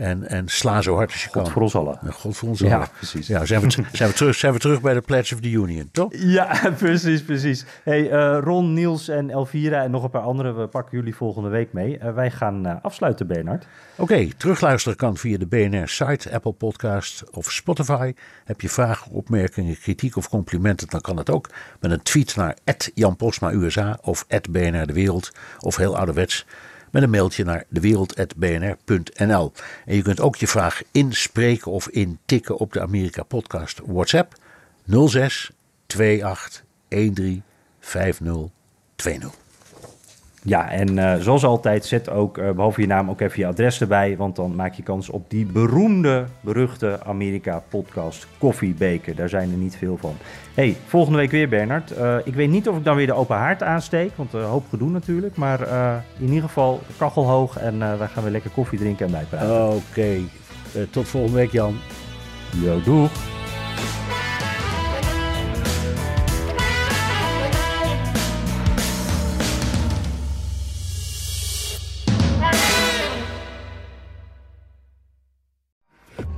En, en sla zo hard als je God kan. voor ons allen. God voor ons allen. Ja, precies. Ja, zijn, we, zijn, we terug, zijn we terug bij de Pledge of the Union, toch? Ja, precies, precies. Hey, uh, Ron, Niels en Elvira en nog een paar anderen, we pakken jullie volgende week mee. Uh, wij gaan uh, afsluiten, Bernard. Oké, okay, terugluisteren kan via de BNR-site, Apple Podcast of Spotify. Heb je vragen, opmerkingen, kritiek of complimenten, dan kan het ook met een tweet naar Jan Postma USA of BNR De Wereld of heel ouderwets met een mailtje naar dewereld.bnr.nl. En je kunt ook je vraag inspreken of intikken op de Amerika Podcast WhatsApp 06 28 13 5020. Ja, en uh, zoals altijd, zet ook uh, behalve je naam ook even je adres erbij. Want dan maak je kans op die beroemde, beruchte Amerika-podcast Koffiebeker. Daar zijn er niet veel van. hey, volgende week weer Bernard. Uh, ik weet niet of ik dan weer de open haard aansteek. Want een hoop gedoe natuurlijk. Maar in ieder geval kachel hoog. En wij gaan weer lekker koffie drinken en bijpraten. Oké, okay. tot volgende week Jan. Yo, doeg.